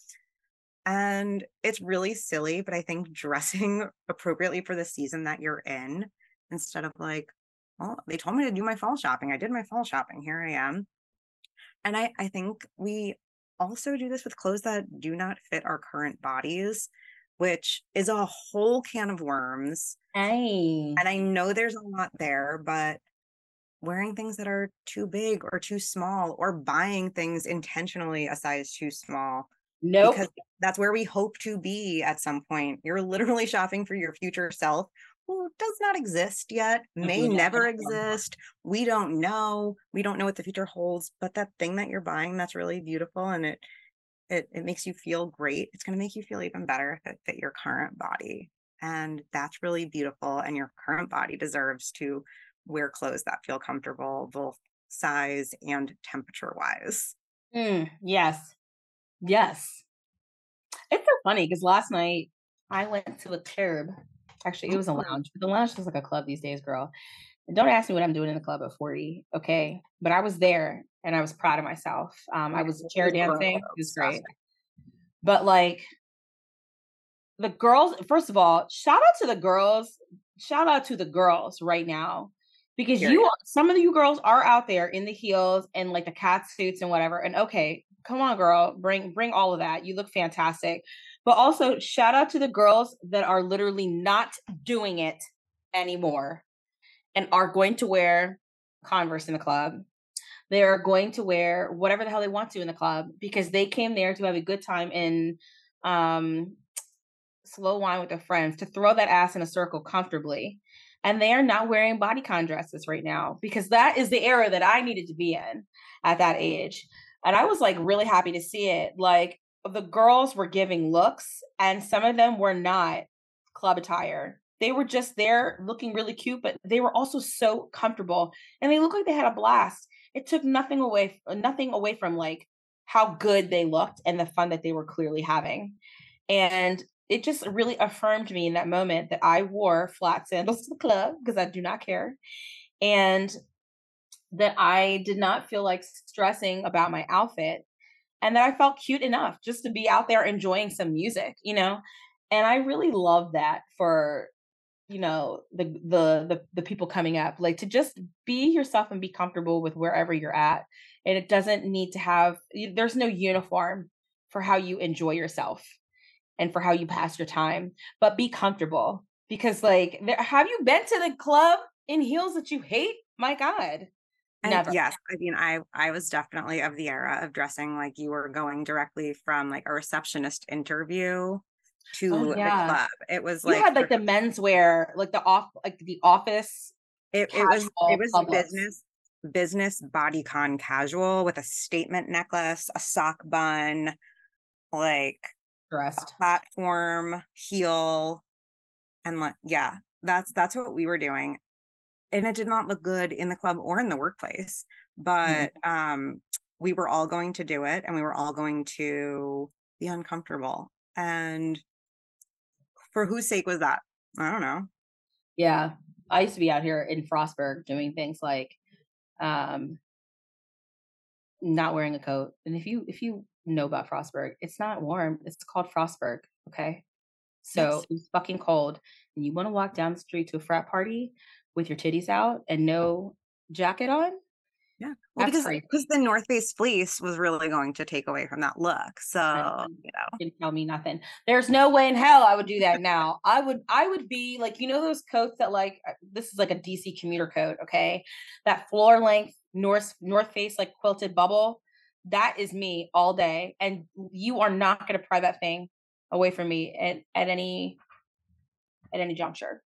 S2: And it's really silly, but I think dressing (laughs) appropriately for the season that you're in instead of like, well, they told me to do my fall shopping. I did my fall shopping. Here I am. And I, I think we also do this with clothes that do not fit our current bodies, which is a whole can of worms.
S1: Hey.
S2: And I know there's a lot there, but wearing things that are too big or too small or buying things intentionally a size too small.
S1: No, nope.
S2: Because that's where we hope to be at some point. You're literally shopping for your future self who does not exist yet, may never exist. We don't know. We don't know what the future holds, but that thing that you're buying that's really beautiful and it it it makes you feel great. It's going to make you feel even better if it fit your current body. And that's really beautiful and your current body deserves to wear clothes that feel comfortable both size and temperature wise.
S1: Mm, yes. Yes. It's so funny because last night I went to a curb Actually, it was a lounge. But the lounge is like a club these days, girl. And don't ask me what I'm doing in the club at 40. Okay. But I was there and I was proud of myself. Um, I was chair dancing. It was great. But like the girls, first of all, shout out to the girls. Shout out to the girls right now. Because you some of you girls are out there in the heels and like the cat suits and whatever. And okay, come on, girl, bring bring all of that. You look fantastic. But also, shout out to the girls that are literally not doing it anymore and are going to wear Converse in the club. They are going to wear whatever the hell they want to in the club because they came there to have a good time in um, slow wine with their friends to throw that ass in a circle comfortably. And they are not wearing bodycon dresses right now because that is the era that I needed to be in at that age. And I was like really happy to see it. Like the girls were giving looks and some of them were not club attire. They were just there looking really cute, but they were also so comfortable and they looked like they had a blast. It took nothing away nothing away from like how good they looked and the fun that they were clearly having. And it just really affirmed me in that moment that I wore flat sandals to the club because I do not care. And that I did not feel like stressing about my outfit and that I felt cute enough just to be out there enjoying some music, you know? And I really love that for you know the the the the people coming up like to just be yourself and be comfortable with wherever you're at and it doesn't need to have there's no uniform for how you enjoy yourself and for how you pass your time, but be comfortable because like there, have you been to the club in heels that you hate? My god. Never.
S2: yes, I mean, I I was definitely of the era of dressing like you were going directly from like a receptionist interview to
S1: Oh
S2: the club. It was
S1: You
S2: like
S1: had like the menswear, like the off like the office
S2: it, it was it was
S1: looks.
S2: business business bodycon casual with a statement necklace, a sock bun, like
S1: dressed.
S2: platform heel, and like yeah, that's that's what we were doing. And it did not look good in the club or in the workplace, but um we were all going to do it and we were all going to be uncomfortable. And for whose sake was that? I don't know.
S1: Yeah. I used to be out here in Frostburg doing things like um not wearing a coat. And if you if you know about Frostburg, it's not warm. It's called Frostburg. Okay. So
S2: Yes.
S1: it's fucking cold. And you want to walk down the street to a frat party with your titties out and no jacket on?
S2: Yeah. Well, because
S1: crazy.
S2: because the North Face fleece was really going to take away from that look. So,
S1: Right.
S2: you know.
S1: didn't tell me nothing. There's no way in hell I would do that now. I would I would be like you know those coats that like uh, this is like a DC commuter coat, okay? That floor length North North Face like quilted bubble. That is me all day, and you are not going to pry that thing away from me at at any at any juncture.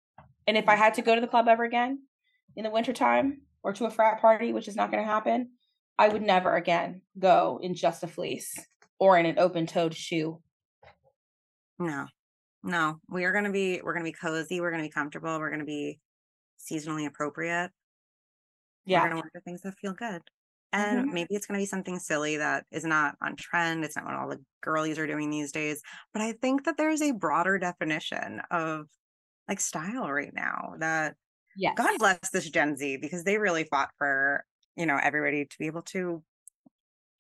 S1: And if I had to go to the club ever again in the wintertime or to a frat party, which is not going to happen, I would never again go in just a fleece or in an open toed shoe.
S2: No. No. We are gonna be we're gonna be cozy, we're gonna be comfortable, we're gonna be seasonally appropriate. Yeah. We're
S1: Yeah.
S2: gonna wear things that feel good. And
S1: Mhm.
S2: maybe it's gonna be something silly that is not on trend. It's not what all the girlies are doing these days. But I think that there's a broader definition of like style right now that
S1: Yes.
S2: God bless this Gen Z because they really fought for, you know, everybody to be able to.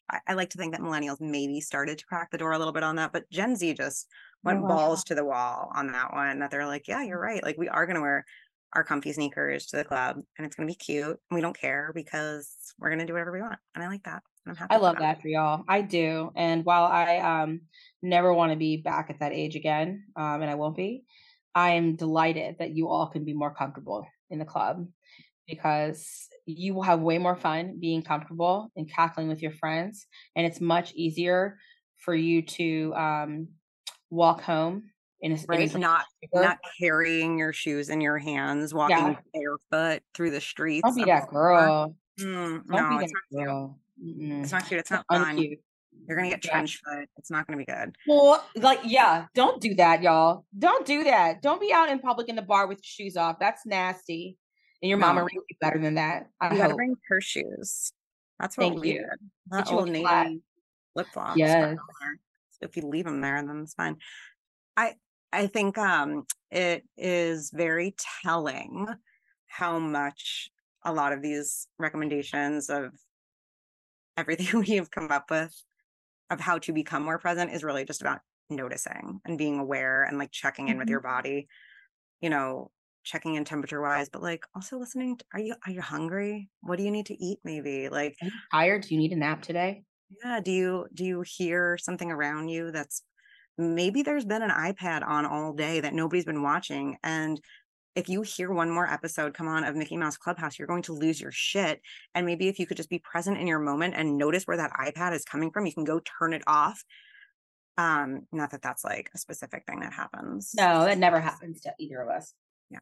S2: I, I like to think that millennials maybe started to crack the door a little bit on that, but Gen Z just went
S1: Oh, wow.
S2: balls to the wall on that one. That they're like, yeah, you're right. Like we are going to wear our comfy sneakers to the club and it's going to be cute and we don't care because we're going to do whatever we want. And I like that. And I'm happy.
S1: I love
S2: them.
S1: that for y'all. I do. And while I um never want to be back at that age again, um, and I won't be, I am delighted that you all can be more comfortable in the club because you will have way more fun being comfortable and cackling with your friends. And it's much easier for you to um walk home in a, in a
S2: Right. Not not carrying your shoes in your hands, walking
S1: Yeah.
S2: barefoot through the streets.
S1: Don't be that girl.
S2: Mm,
S1: Don't
S2: no,
S1: be
S2: it's
S1: that
S2: not cute.
S1: Mm-mm.
S2: It's not cute. It's not
S1: It's
S2: fun.
S1: uncute.
S2: You're gonna get
S1: Yeah.
S2: trench foot. It's not gonna be good.
S1: Well, like, yeah, don't do that, y'all. Don't do that. Don't be out in public in the bar with your shoes off. That's nasty. And your mama
S2: No.
S1: raised you better than that. I
S2: You gotta bring her shoes. That's what
S1: Thank
S2: we
S1: you.
S2: did.
S1: Get
S2: old navy flip flops.
S1: Yes.
S2: If you leave them there, then it's fine. I I think um it is very telling how much a lot of these recommendations of everything (laughs) we have come up with of how to become more present is really just about noticing and being aware and like checking in with
S1: Mhm.
S2: your body you know checking in temperature wise but like also listening to, are you are you hungry what do you need to eat maybe like
S1: Are you tired? Do you need a nap today?
S2: yeah do you do you hear something around you that's maybe there's been an ipad on all day that nobody's been watching and if you hear one more episode come on of Mickey Mouse Clubhouse, you're going to lose your shit. And maybe if you could just be present in your moment and notice where that iPad is coming from, you can go turn it off. Um, not that that's like a specific thing that happens.
S1: No, that never happens to either of us.
S2: Yeah,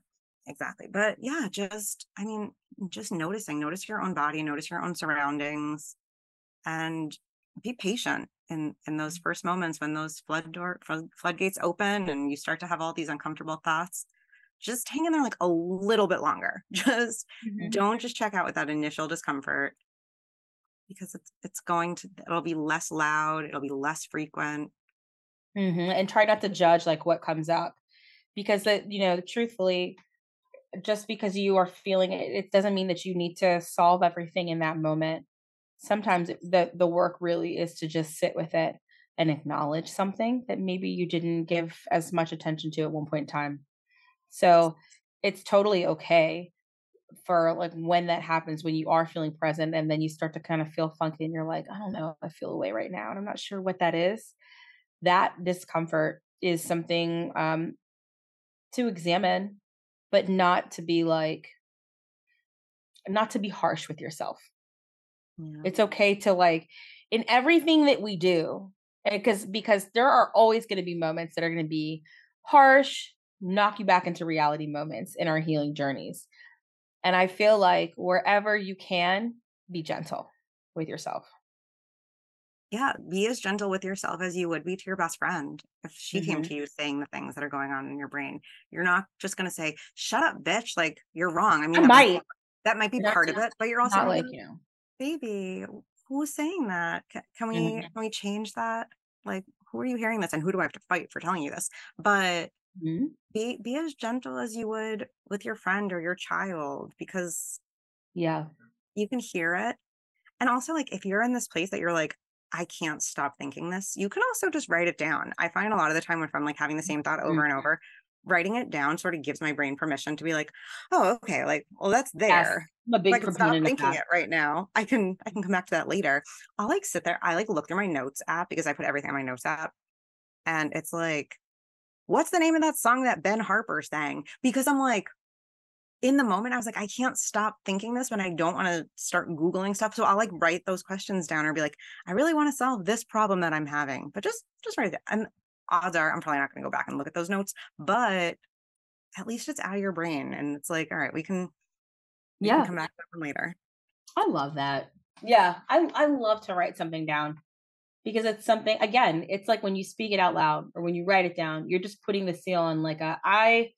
S2: exactly. But yeah, just I mean, just noticing, notice your own body, notice your own surroundings, and be patient in in those first moments when those flood door flood, floodgates open and you start to have all these uncomfortable thoughts. Just hang in there like a little bit longer. (laughs) Just don't just check out with that initial discomfort because it's it's going to it'll be less loud, it'll be less frequent.
S1: Mhm, And try not to judge like what comes up because that, you know, truthfully, just because you are feeling it, it doesn't mean that you need to solve everything in that moment. Sometimes the the work really is to just sit with it and acknowledge something that maybe you didn't give as much attention to at one point in time. So it's totally okay for like when that happens when you are feeling present and then you start to kind of feel funky and you're like i don't know i feel away right now and i'm not sure what that is that discomfort is something um to examine but not to be like not to be harsh with yourself yeah. it's okay to like in everything that we do because because there are always going to be moments that are going to be harsh knock you back into reality moments in our healing journeys and I feel like wherever you can, be gentle with yourself.
S2: Yeah, be as gentle with yourself as you would be to your best friend. If she mm-hmm. came to you saying the things that are going on in your brain, you're not just going to say, "Shut up, bitch!" Like you're wrong. I mean,
S1: I might.
S2: that might be part of it, but you're also
S1: not like you know,
S2: baby. Who's saying that? Can, can we mm-hmm. can we change that? Like, who are you hearing this, and who do I have to fight for telling you this? But mm-hmm. be be as gentle as you would with your friend or your child because
S1: yeah.
S2: you can hear it. And also like if you're in this place that you're like i can't stop thinking this you can also just write it down. I find a lot of the time if i'm like having the same thought over mm-hmm. and over writing it down sort of gives my brain permission to be like oh okay like well that's there.
S1: Yes, I'm a big
S2: I can stop thinking it right now. I can i can come back to that later. I'll like sit there i like look through my notes app because i put everything in my notes app and it's like what's the name of that song that Ben Harper sang? Because I'm like, in the moment, I was like, I can't stop thinking this when I don't want to start Googling stuff. So I'll like write those questions down or be like, I really want to solve this problem that I'm having, but just, just write it. And odds are I'm probably not going to go back and look at those notes, but at least it's out of your brain. And it's like, all right, we can, we yeah, can come back to that later.
S1: I love that. Yeah. I, I love to write something down because it's something again it's like when you speak it out loud or when you write it down you're just putting the seal on like a i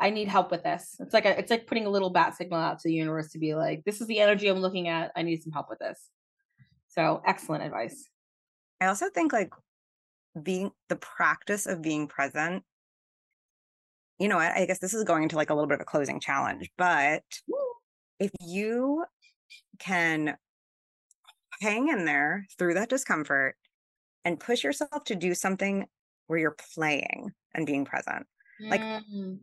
S1: i need help with this. It's like a, it's like putting a little bat signal out to the universe to be like this is the energy i'm looking at. I need some help with this. So excellent advice.
S2: I also think like being the practice of being present you know what I guess this is going into like a little bit of a closing challenge but if you can hang in there through that discomfort and push yourself to do something where you're playing and being present. Like mm.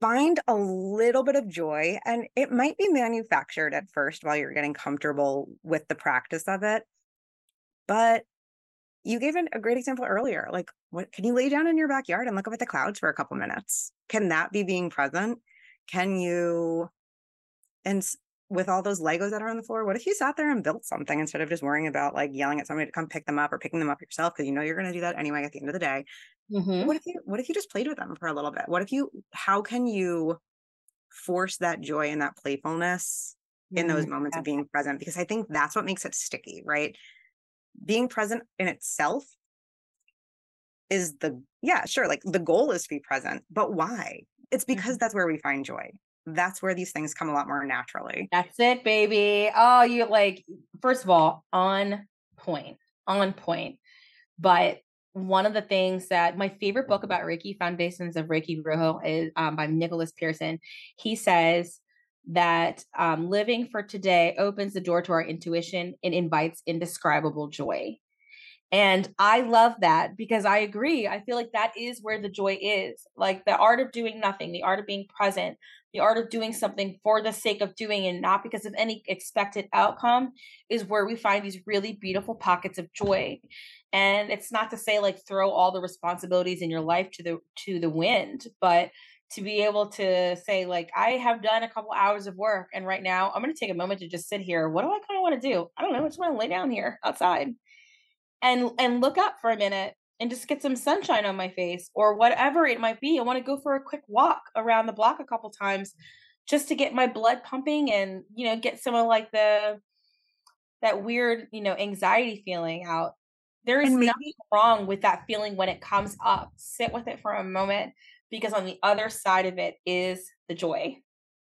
S2: find a little bit of joy and it might be manufactured at first while you're getting comfortable with the practice of it. But you gave an, a great example earlier. Like, what can you lay down in your backyard and look up at the clouds for a couple minutes? Can that be being present? Can you and with all those Legos that are on the floor, what if you sat there and built something instead of just worrying about like yelling at somebody to come pick them up or picking them up yourself because you know you're going to do that anyway at the end of the day. Mm-hmm. What if you what if you just played with them for a little bit? What if you how can you force that joy and that playfulness in those mm-hmm. moments of being present because I think that's what makes it sticky, right? Being present in itself is the yeah, sure, like the goal is to be present, but why? It's because mm-hmm. that's where we find joy that's where these things come a lot more naturally.
S1: That's it, baby. Oh, you like, first of all, on point, on point. But one of the things that my favorite book about Reiki Foundations of Reiki Ryoho is um, by Nicholas Pearson. He says that um, living for today opens the door to our intuition and invites indescribable joy. And I love that because I agree. I feel like that is where the joy is. Like the art of doing nothing, the art of being present, the art of doing something for the sake of doing and not because of any expected outcome is where we find these really beautiful pockets of joy. And it's not to say like throw all the responsibilities in your life to the to the wind, but to be able to say like I have done a couple hours of work and right now I'm going to take a moment to just sit here. What do I kind of want to do? I don't know. I just want to lay down here outside and and look up for a minute and just get some sunshine on my face or whatever it might be. I want to go for a quick walk around the block a couple times just to get my blood pumping and you know get some of like the that weird you know anxiety feeling out there is maybe- nothing wrong with that feeling when it comes up sit with it for a moment because on the other side of it is the joy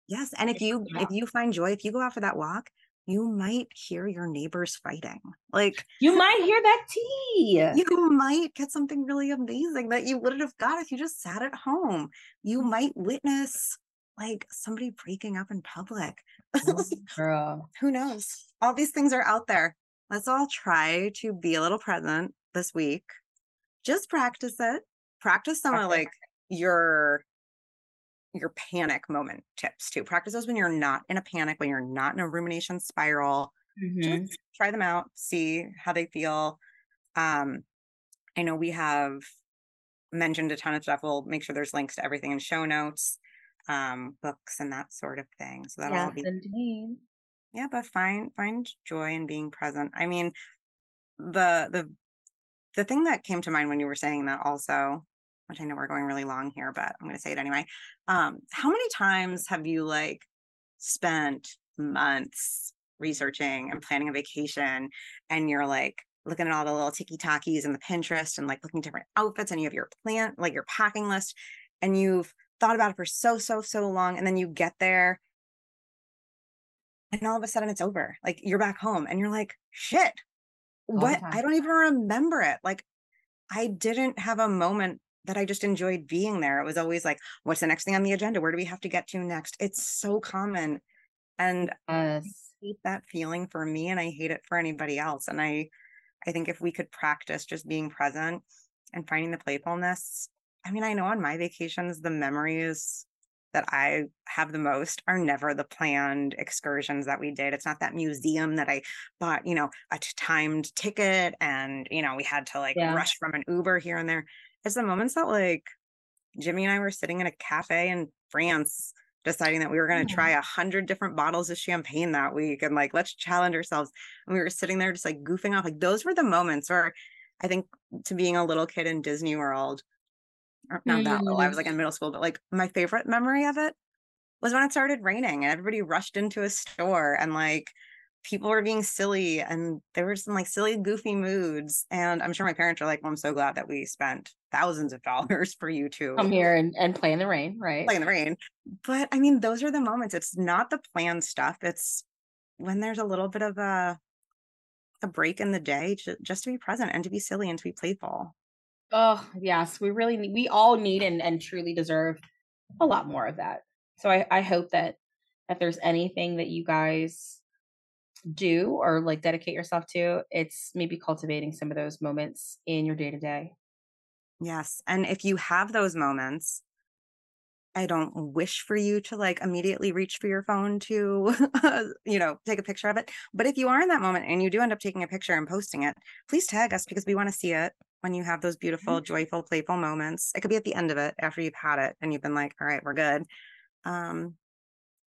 S2: yes and if you if you find joy if you go out for that walk you might hear your neighbors fighting. Like
S1: you might hear that tea.
S2: You might get something really amazing that you wouldn't have got if you just sat at home. You mm. might witness like somebody breaking up in public. Oh, (laughs) girl. Who knows? All these things are out there. Let's all try to be a little present this week. Just practice it. Practice some of like your your panic moment tips too. Practice those when you're not in a panic, when you're not in a rumination spiral.
S1: Mhm.
S2: Just try them out, see how they feel. Um, I know we have mentioned a ton of stuff. We'll make sure there's links to everything in show notes, um, books and that sort of thing. So that'll all
S1: Yes,
S2: be
S1: indeed.
S2: yeah, but find find joy in being present. I mean, the the the thing that came to mind when you were saying that also, which I know we're going really long here, but I'm gonna say it anyway. Um, how many times have you like spent months researching and planning a vacation and you're like looking at all the little tiki talkies and the Pinterest and like looking at different outfits and you have your plan, like your packing list, and you've thought about it for so, so, so long, and then you get there and all of a sudden it's over. Like you're back home and you're like, shit, what? I don't even remember it. Like I didn't have a moment that I just enjoyed being there. It was always like, what's the next thing on the agenda? Where do we have to get to next? It's so common. And I
S1: Yes.
S2: hate that feeling for me and I hate it for anybody else. And I I think if we could practice just being present and finding the playfulness. I mean, I know on my vacations the memories that I have the most are never the planned excursions that we did. It's not that museum that I bought, you know, a timed ticket and, you know, we had to like
S1: Yeah.
S2: rush from an Uber here and there. The moments that like Jimmy and I were sitting in a cafe in France deciding that we were going to
S1: Yeah.
S2: try a hundred different bottles of champagne that week and like let's challenge ourselves and we were sitting there just like goofing off like those were the moments where i think to being a little kid in disney world or not that little i was like mm-hmm. in middle school but like my favorite memory of it was when it started raining and everybody rushed into a store and like people were being silly and there were some like silly goofy moods and i'm sure my parents are like well i'm so glad that we spent thousands of (laughs) dollars for you to
S1: Come here and, and play in the rain, right?
S2: play in the rain. But I mean, those are the moments. It's not the planned stuff. It's when there's a little bit of a a break in the day to, just to be present and to be silly and to be playful.
S1: Oh, yes. We really need, we all need and, and truly deserve a lot more of that. So I, I hope that if there's anything that you guys do or like dedicate yourself to, it's maybe cultivating some of those moments in your day to day.
S2: Yes. And if you have those moments, I don't wish for you to like immediately reach for your phone to, (laughs) you know, take a picture of it. But if you are in that moment and you do end up taking a picture and posting it, please tag us because we want to see it when you have those beautiful, joyful, playful moments. It could be at the end of it after you've had it and you've been like, all right, we're good. Um,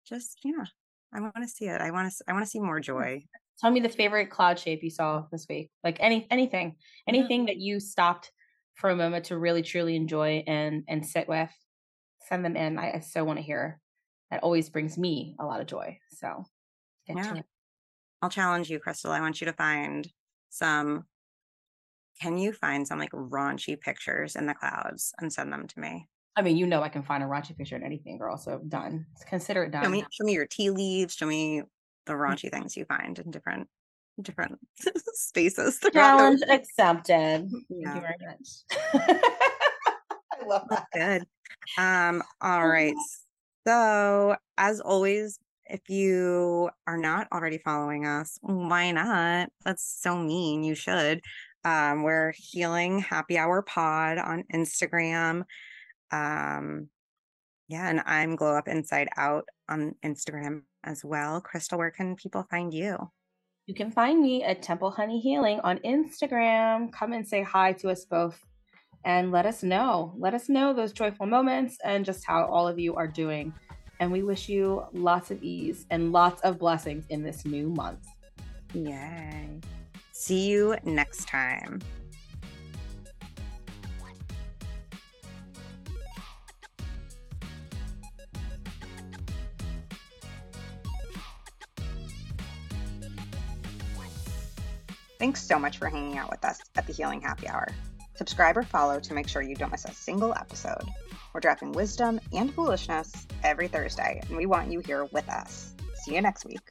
S2: just, yeah, I want to see it. I want to, I want to see more hmm. joy.
S1: Tell me the favorite cloud shape you saw this week. Like any anything. Anything that you stopped for a moment to really truly enjoy and and sit with. Send them in. I, I so want to hear. That always brings me a lot of joy. So
S2: Yeah. I'll challenge you, Crystal. I want you to find some. Can you find some like raunchy pictures in the clouds and send them to me?
S1: I mean, you know I can find a raunchy picture in anything, girl. So done. Consider it
S2: Show
S1: done.
S2: me, show me your tea leaves. Show me the raunchy things you find in different, different (laughs) spaces.
S1: Challenge accepted. Thank you very much. (laughs) I love that.
S2: Good. Um, all right. So as always, if you are not already following us, why not? That's so mean. You should. Um, we're healing happy hour pod on Instagram. Um, yeah, and I'm glow up inside out on Instagram as well. Crystal, where can people find you?
S1: You can find me at Temple Honey Healing on Instagram. Come and say hi to us both and let us know. Let us know those joyful moments and just how all of you are doing. And we wish you lots of ease and lots of blessings in this new month.
S2: Yay. See you next time. Thanks so much for hanging out with us at the Healing Happy Hour. Subscribe or follow to make sure you don't miss a single episode. We're dropping wisdom and foolishness every Thursday, and we want you here with us. See you next week.